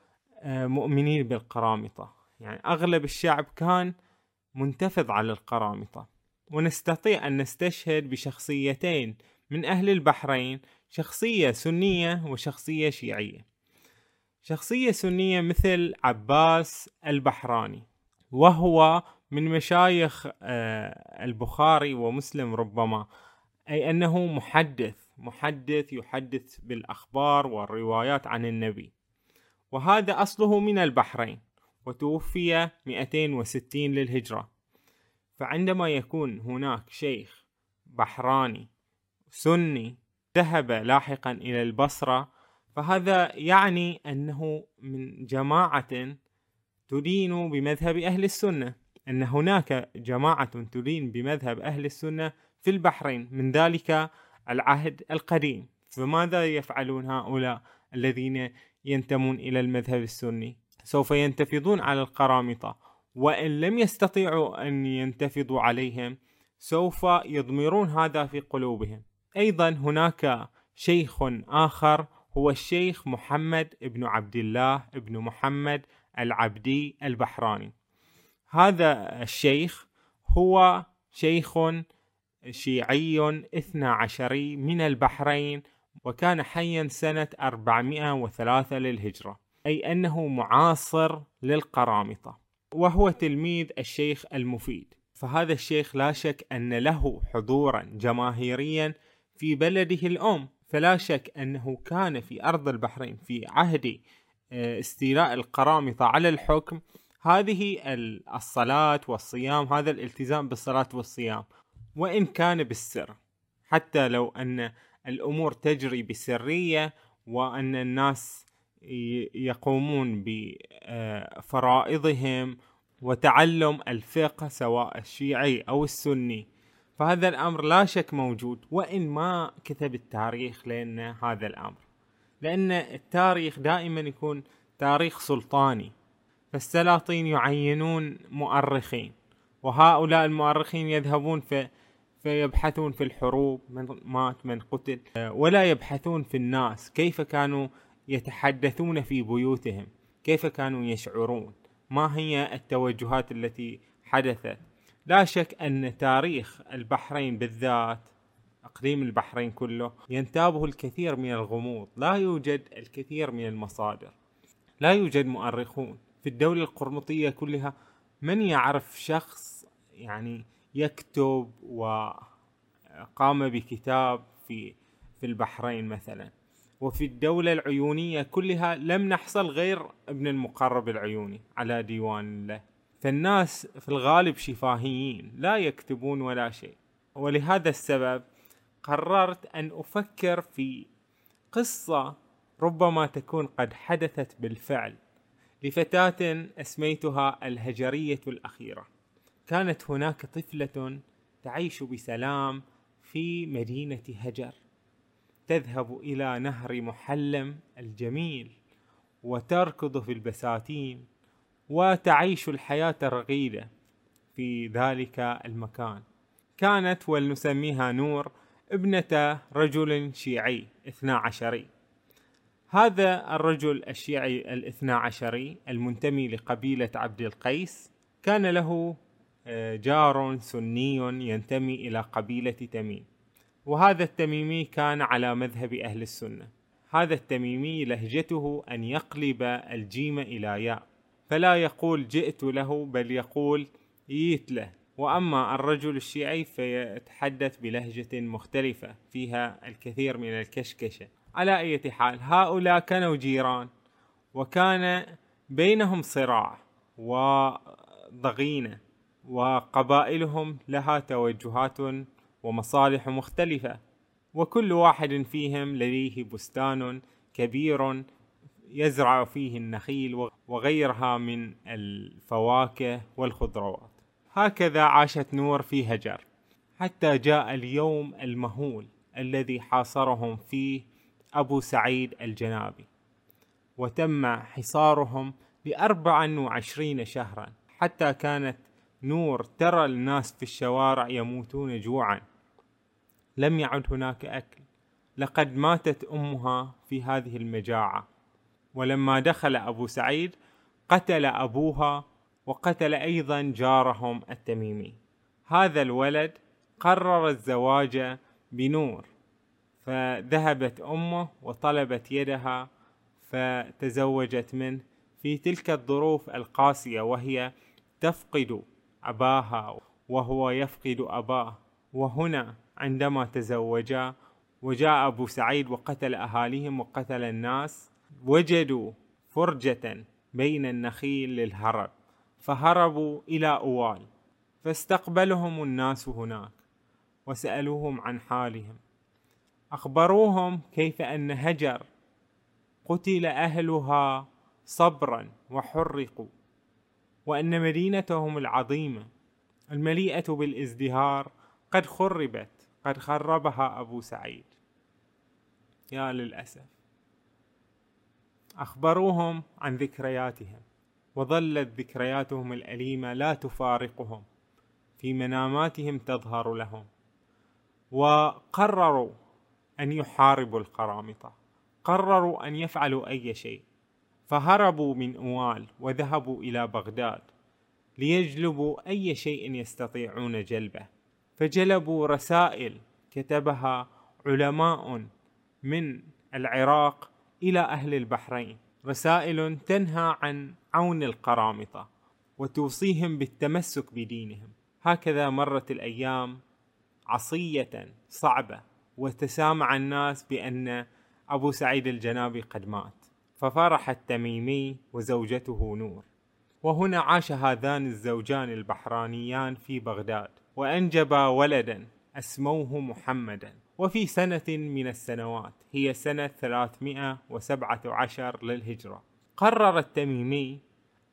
Speaker 1: آه، مؤمنين بالقرامطة. يعني أغلب الشعب كان منتفض على القرامطة. ونستطيع أن نستشهد بشخصيتين من أهل البحرين شخصية سنية وشخصية شيعية. شخصية سنية مثل عباس البحراني وهو من مشايخ آه، البخاري ومسلم ربما أي أنه محدث محدث يحدث بالأخبار والروايات عن النبي. وهذا أصله من البحرين وتوفي 260 للهجرة. فعندما يكون هناك شيخ بحراني سني ذهب لاحقا إلى البصرة فهذا يعني أنه من جماعة تدين بمذهب أهل السنة. أن هناك جماعة تدين بمذهب أهل السنة في البحرين من ذلك العهد القديم. فماذا يفعلون هؤلاء الذين ينتمون إلى المذهب السني؟ سوف ينتفضون على القرامطة وإن لم يستطيعوا أن ينتفضوا عليهم سوف يضمرون هذا في قلوبهم. أيضا هناك شيخ آخر هو الشيخ محمد بن عبد الله بن محمد العبدي البحراني. هذا الشيخ هو شيخ شيعي اثنى عشري من البحرين وكان حيا سنة 403 للهجرة أي أنه معاصر للقرامطة وهو تلميذ الشيخ المفيد. فهذا الشيخ لا شك أن له حضورا جماهيريا في بلده الأم فلا شك أنه كان في أرض البحرين في عهد آه، استيلاء القرامطة على الحكم هذه الصلاة والصيام هذا الالتزام بالصلاة والصيام وإن كان بالسر. حتى لو أن الأمور تجري بسرية وأن الناس يقومون بفرائضهم وتعلم الفقه سواء الشيعي أو السني فهذا الأمر لا شك موجود. وإن ما كتب التاريخ لنا هذا الأمر لأن التاريخ دائما يكون تاريخ سلطاني. فالسلاطين يعينون مؤرخين وهؤلاء المؤرخين يذهبون في فيبحثون في الحروب من مات من قتل ولا يبحثون في الناس كيف كانوا يتحدثون في بيوتهم كيف كانوا يشعرون ما هي التوجهات التي حدثت. لا شك أن تاريخ البحرين بالذات اقليم البحرين كله ينتابه الكثير من الغموض لا يوجد الكثير من المصادر لا يوجد مؤرخون. في الدولة القرمطية كلها من يعرف شخص يعني يكتب وقام بكتاب في في البحرين مثلا؟ وفي الدولة العيونية كلها لم نحصل غير ابن المقرب العيوني على ديوان له. فالناس في الغالب شفاهيين لا يكتبون ولا شيء. ولهذا السبب قررت أن أفكر في قصة ربما تكون قد حدثت بالفعل. لفتاة أسميتها الهجرية الأخيرة. كانت هناك طفلة تعيش بسلام في مدينة هجر. تذهب إلى نهر محلم الجميل وتركض في البساتين وتعيش الحياة الرغيدة في ذلك المكان. كانت ولنسميها نور ابنة رجل شيعي اثنا عشري. هذا الرجل الشيعي الاثنا عشري المنتمي لقبيلة عبد القيس كان له آه، جار سني ينتمي إلى قبيلة تميم. وهذا التميمي كان على مذهب أهل السنة. هذا التميمي لهجته أن يقلب الجيم إلى ياء. فلا يقول جئت له بل يقول جيت له. وأما الرجل الشيعي فيتحدث بلهجة مختلفة فيها الكثير من الكشكشة. على أي حال هؤلاء كانوا جيران وكان بينهم صراع وضغينة وقبائلهم لها توجهات ومصالح مختلفة وكل واحد فيهم لديه بستان كبير يزرع فيه النخيل وغيرها من الفواكه والخضروات. هكذا عاشت نور في هجر حتى جاء اليوم المهول الذي حاصرهم فيه أبو سعيد الجنابي. وتم حصارهم لأربعا وعشرين شهرا. حتى كانت نور ترى الناس في الشوارع يموتون جوعا. لم يعد هناك أكل. لقد ماتت أمها في هذه المجاعة. ولما دخل أبو سعيد قتل أبوها وقتل أيضا جارهم التميمي. هذا الولد قرر الزواج بنور. فذهبت أمه وطلبت يدها فتزوجت منه في تلك الظروف القاسية وهي تفقد أباها وهو يفقد أباه. وهنا عندما تزوجا وجاء أبو سعيد وقتل أهاليهم وقتل الناس وجدوا فرجة بين النخيل للهرب فهربوا إلى أوال فاستقبلهم الناس هناك وسألوهم عن حالهم. أخبروهم كيف أن هجر قتل أهلها صبرا وحرقوا وأن مدينتهم العظيمة المليئة بالازدهار قد خربت قد خربها أبو سعيد. يا للأسف. أخبروهم عن ذكرياتهم وظلت ذكرياتهم الأليمة لا تفارقهم في مناماتهم تظهر لهم وقرروا أن يحاربوا القرامطة. قرروا أن يفعلوا أي شيء. فهربوا من أوال وذهبوا إلى بغداد ليجلبوا أي شيء يستطيعون جلبه. فجلبوا رسائل كتبها علماء من العراق إلى أهل البحرين. رسائل تنهى عن عون القرامطة وتوصيهم بالتمسك بدينهم. هكذا مرت الأيام عصية صعبة. وتسامع الناس بأن أبو سعيد الجنابي قد مات. ففرح التميمي وزوجته نور. وهنا عاش هذان الزوجان البحرانيان في بغداد وأنجبا ولدا أسموه محمدا. وفي سنة من السنوات هي سنة 317 للهجرة قرر التميمي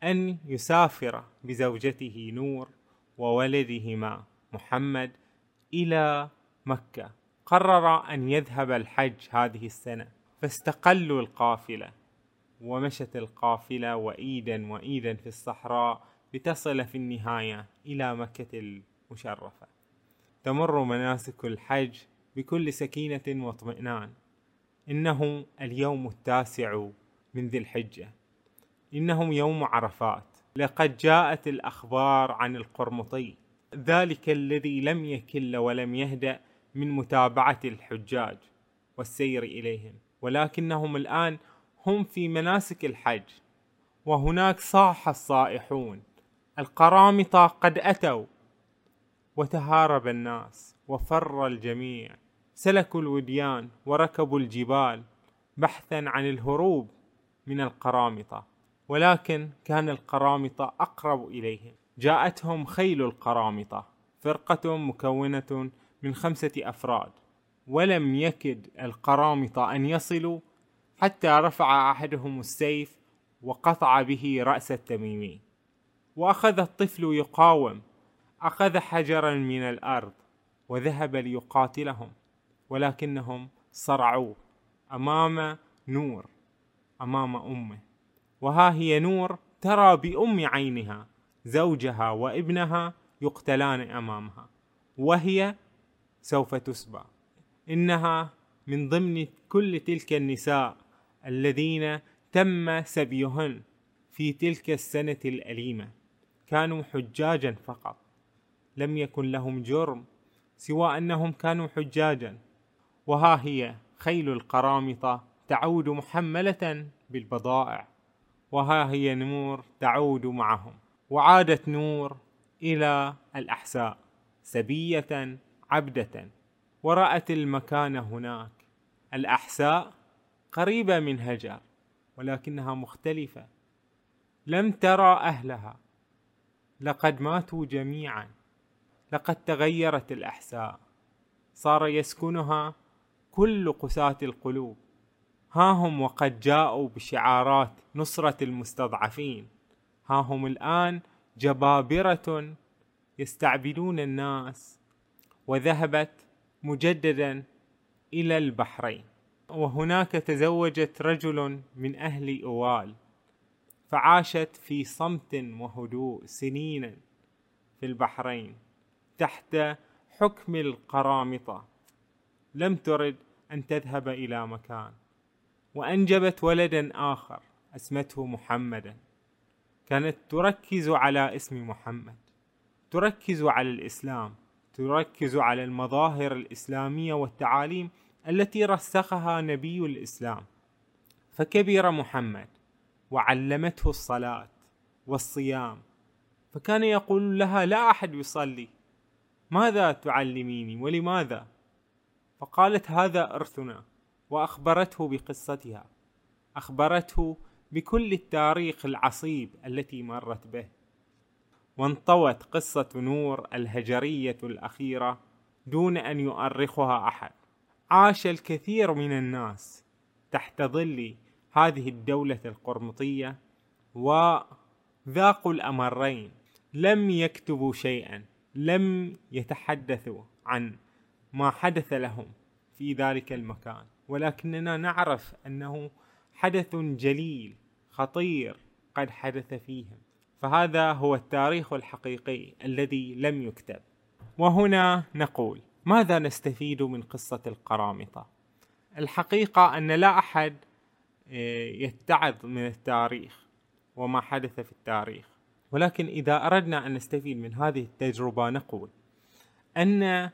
Speaker 1: أن يسافر بزوجته نور وولدهما محمد إلى مكة. قرر أن يذهب الحج هذه السنة فاستقلوا القافلة ومشت القافلة وإيدا وإيدا في الصحراء لتصل في النهاية إلى مكة المشرفة. تمر مناسك الحج بكل سكينة واطمئنان. إنه اليوم التاسع من ذي الحجة. إنه يوم عرفات. لقد جاءت الأخبار عن القرمطي. ذلك الذي لم يكل ولم يهدأ من متابعة الحجاج والسير إليهم. ولكنهم الآن هم في مناسك الحج وهناك صاح الصائحون. القرامطة قد أتوا وتهارب الناس وفر الجميع. سلكوا الوديان وركبوا الجبال بحثا عن الهروب من القرامطة ولكن كان القرامطة أقرب إليهم. جاءتهم خيل القرامطة فرقة مكونة من خمسة أفراد ولم يكد القرامطة أن يصلوا حتى رفع أحدهم السيف وقطع به رأس التميمي وأخذ الطفل يقاوم أخذ حجرا من الأرض وذهب ليقاتلهم ولكنهم صرعوه أمام نور أمام أمه. وها هي نور ترى بأم عينها زوجها وابنها يقتلان أمامها وهي سوف تسبى إنها من ضمن كل تلك النساء الذين تم سبيهن في تلك السنة الأليمة. كانوا حجاجا فقط. لم يكن لهم جرم سوى أنهم كانوا حجاجا. وها هي خيل القرامطة تعود محملة بالبضائع. وها هي نور تعود معهم. وعادت نور إلى الأحساء سبية عبدة. ورأت المكان هناك. الأحساء قريبة من هجر ولكنها مختلفة. لم ترى أهلها. لقد ماتوا جميعا. لقد تغيرت الأحساء. صار يسكنها كل قساة القلوب. ها هم وقد جاءوا بشعارات نصرة المستضعفين. ها هم الآن جبابرة يستعبدون الناس. وذهبت مجددا إلى البحرين. وهناك تزوجت رجل من أهل أوال فعاشت في صمت وهدوء سنينا في البحرين تحت حكم القرامطة. لم ترد أن تذهب إلى مكان وأنجبت ولدا آخر اسمته محمدا. كانت تركز على اسم محمد تركز على الإسلام تركز على المظاهر الإسلامية والتعاليم التي رسخها نبي الإسلام. فكبر محمد وعلمته الصلاة والصيام فكان يقول لها لا أحد يصلي ماذا تعلميني ولماذا؟ فقالت هذا إرثنا وأخبرته بقصتها أخبرته بكل التاريخ العصيب التي مرت به. وانطوت قصة نور الهجرية الأخيرة دون أن يؤرخها أحد. عاش الكثير من الناس تحت ظل هذه الدولة القرمطية وذاقوا الأمرين. لم يكتبوا شيئا لم يتحدثوا عن ما حدث لهم في ذلك المكان. ولكننا نعرف أنه حدث جليل خطير قد حدث فيهم. فهذا هو التاريخ الحقيقي الذي لم يكتب. وهنا نقول ماذا نستفيد من قصة القرامطة؟ الحقيقة أن لا أحد آه، يتعظ من التاريخ وما حدث في التاريخ. ولكن إذا أردنا أن نستفيد من هذه التجربة نقول أن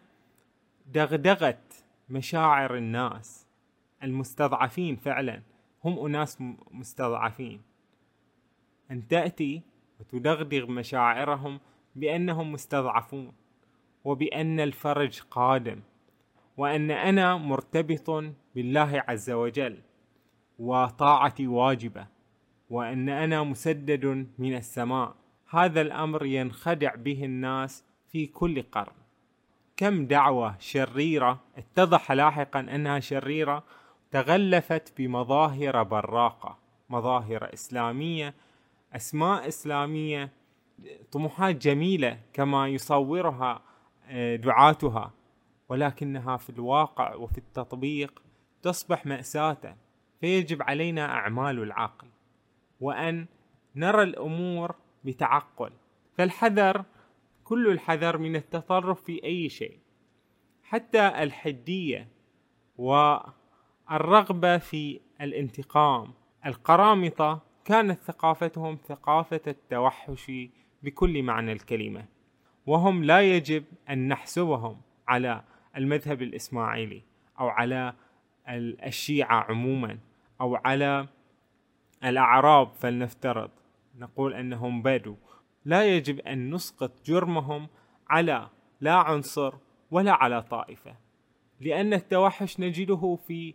Speaker 1: دغدغة مشاعر الناس المستضعفين فعلا هم أناس مستضعفين. أن تأتي وتدغدغ مشاعرهم بأنهم مستضعفون وبأن الفرج قادم وأن أنا مرتبط بالله عز وجل وطاعتي واجبة وأن أنا مسدد من السماء. هذا الأمر ينخدع به الناس في كل قرن. كم دعوة شريرة اتضح لاحقا أنها شريرة تغلفت بمظاهر براقة مظاهر إسلامية أسماء إسلامية طموحات جميلة كما يصورها آه، دعاتها. ولكنها في الواقع وفي التطبيق تصبح مأساة فيجب علينا أعمال العقل. وأن نرى الأمور بتعقل. فالحذر كل الحذر من التطرف في أي شيء. حتى الحدية والرغبة في الانتقام القرامطة كانت ثقافتهم ثقافة التوحش بكل معنى الكلمة وهم لا يجب أن نحسبهم على المذهب الإسماعيلي أو على الشيعة عموما أو على الأعراب فلنفترض نقول أنهم بدو. لا يجب أن نسقط جرمهم على لا عنصر ولا على طائفة لأن التوحش نجده في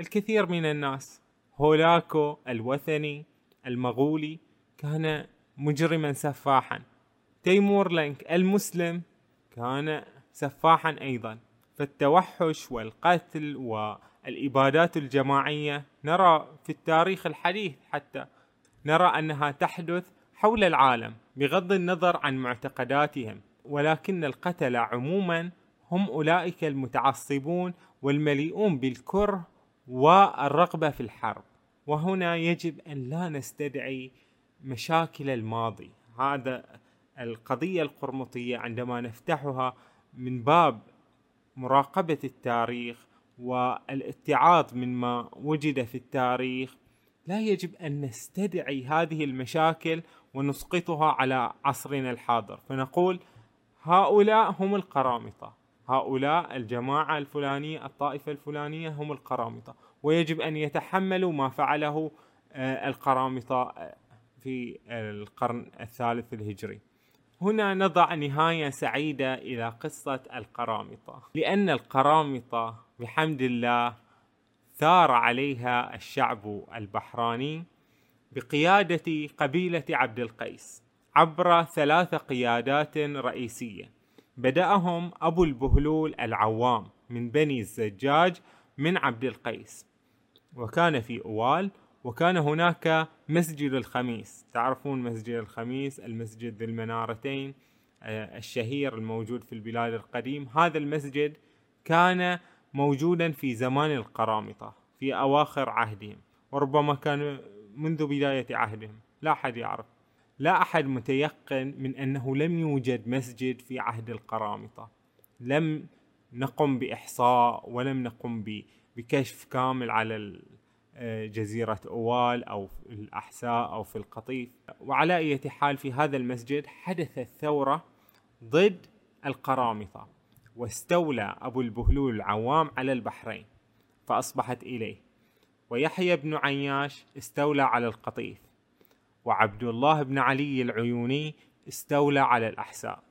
Speaker 1: الكثير من الناس. هولاكو الوثني المغولي كان مجرما سفاحا. تيمور لينك المسلم كان سفاحا أيضا. فالتوحش والقتل والإبادات الجماعية نرى في التاريخ الحديث حتى نرى أنها تحدث حول العالم بغض النظر عن معتقداتهم. ولكن القتلة عموما هم أولئك المتعصبون والمليئون بالكره والرغبة في الحرب. وهنا يجب أن لا نستدعي مشاكل الماضي. هذا القضية القرمطية عندما نفتحها من باب مراقبة التاريخ والاتعاظ مما وجد في التاريخ لا يجب أن نستدعي هذه المشاكل ونسقطها على عصرنا الحاضر. فنقول هؤلاء هم القرامطة. هؤلاء الجماعة الفلانية الطائفة الفلانية هم القرامطة. ويجب أن يتحملوا ما فعله آه، القرامطة آه، في القرن الثالث الهجري. هنا نضع نهاية سعيدة إلى قصة القرامطة. لأن القرامطة بحمد الله ثار عليها الشعب البحراني بقيادة قبيلة عبد القيس عبر ثلاث قيادات رئيسية. بدأهم أبو البهلول العوام من بني الزجاج من عبد القيس. وكان في أوال وكان هناك مسجد الخميس. تعرفون مسجد الخميس؟ المسجد ذي المنارتين آه، الشهير الموجود في البلاد القديم. هذا المسجد كان موجودا في زمان القرامطة في أواخر عهدهم وربما كان منذ بداية عهدهم. لا أحد يعرف. لا أحد متيقن من أنه لم يوجد مسجد في عهد القرامطة. لم نقم بإحصاء ولم نقم بكشف كامل على آه، جزيرة أوال أو في الأحساء أو في القطيف. وعلى أي حال في هذا المسجد حدثت ثورة ضد القرامطة واستولى أبو البهلول العوام على البحرين فأصبحت إليه. ويحيى بن عياش استولى على القطيف. وعبد الله بن علي العيوني استولى على الأحساء.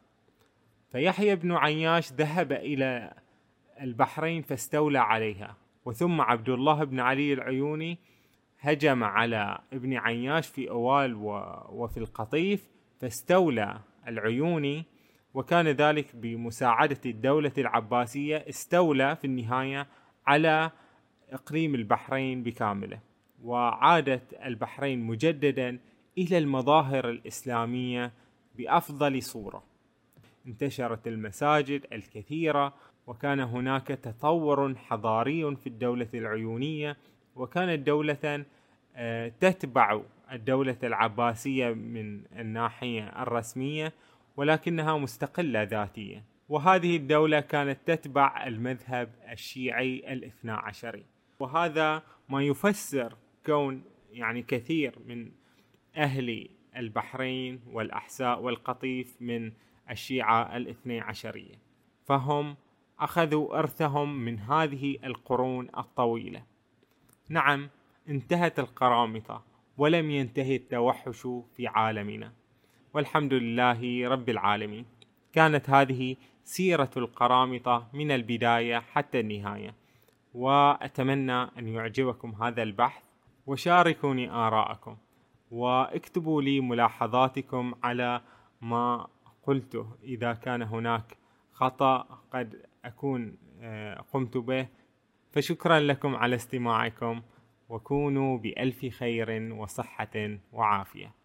Speaker 1: فيحيى بن عياش ذهب إلى البحرين فاستولى عليها. وثم عبد الله بن علي العيوني هجم على ابن عياش في أوال وفي القطيف فاستولى العيوني. وكان ذلك بمساعدة الدولة العباسية استولى في النهاية على إقليم البحرين بكامله. وعادت البحرين مجددا إلى المظاهر الإسلامية بأفضل صورة. انتشرت المساجد الكثيرة وكان هناك تطور حضاري في الدولة العيونية وكانت دولة آه، تتبع الدولة العباسية من الناحية الرسمية ولكنها مستقلة ذاتيا. وهذه الدولة كانت تتبع المذهب الشيعي الاثنى عشري. وهذا ما يفسر كون يعني كثير من أهل البحرين والأحساء والقطيف من الشيعة الاثني عشرية. فهم أخذوا إرثهم من هذه القرون الطويلة. نعم انتهت القرامطة ولم ينتهي التوحش في عالمنا. والحمد لله رب العالمين. كانت هذه سيرة القرامطة من البداية حتى النهاية. وأتمنى أن يعجبكم هذا البحث وشاركوني آراءكم. واكتبوا لي ملاحظاتكم على ما قلته. إذا كان هناك خطأ قد أكون آه، قمت به. فشكرا لكم على استماعكم وكونوا بألف خير وصحة وعافية.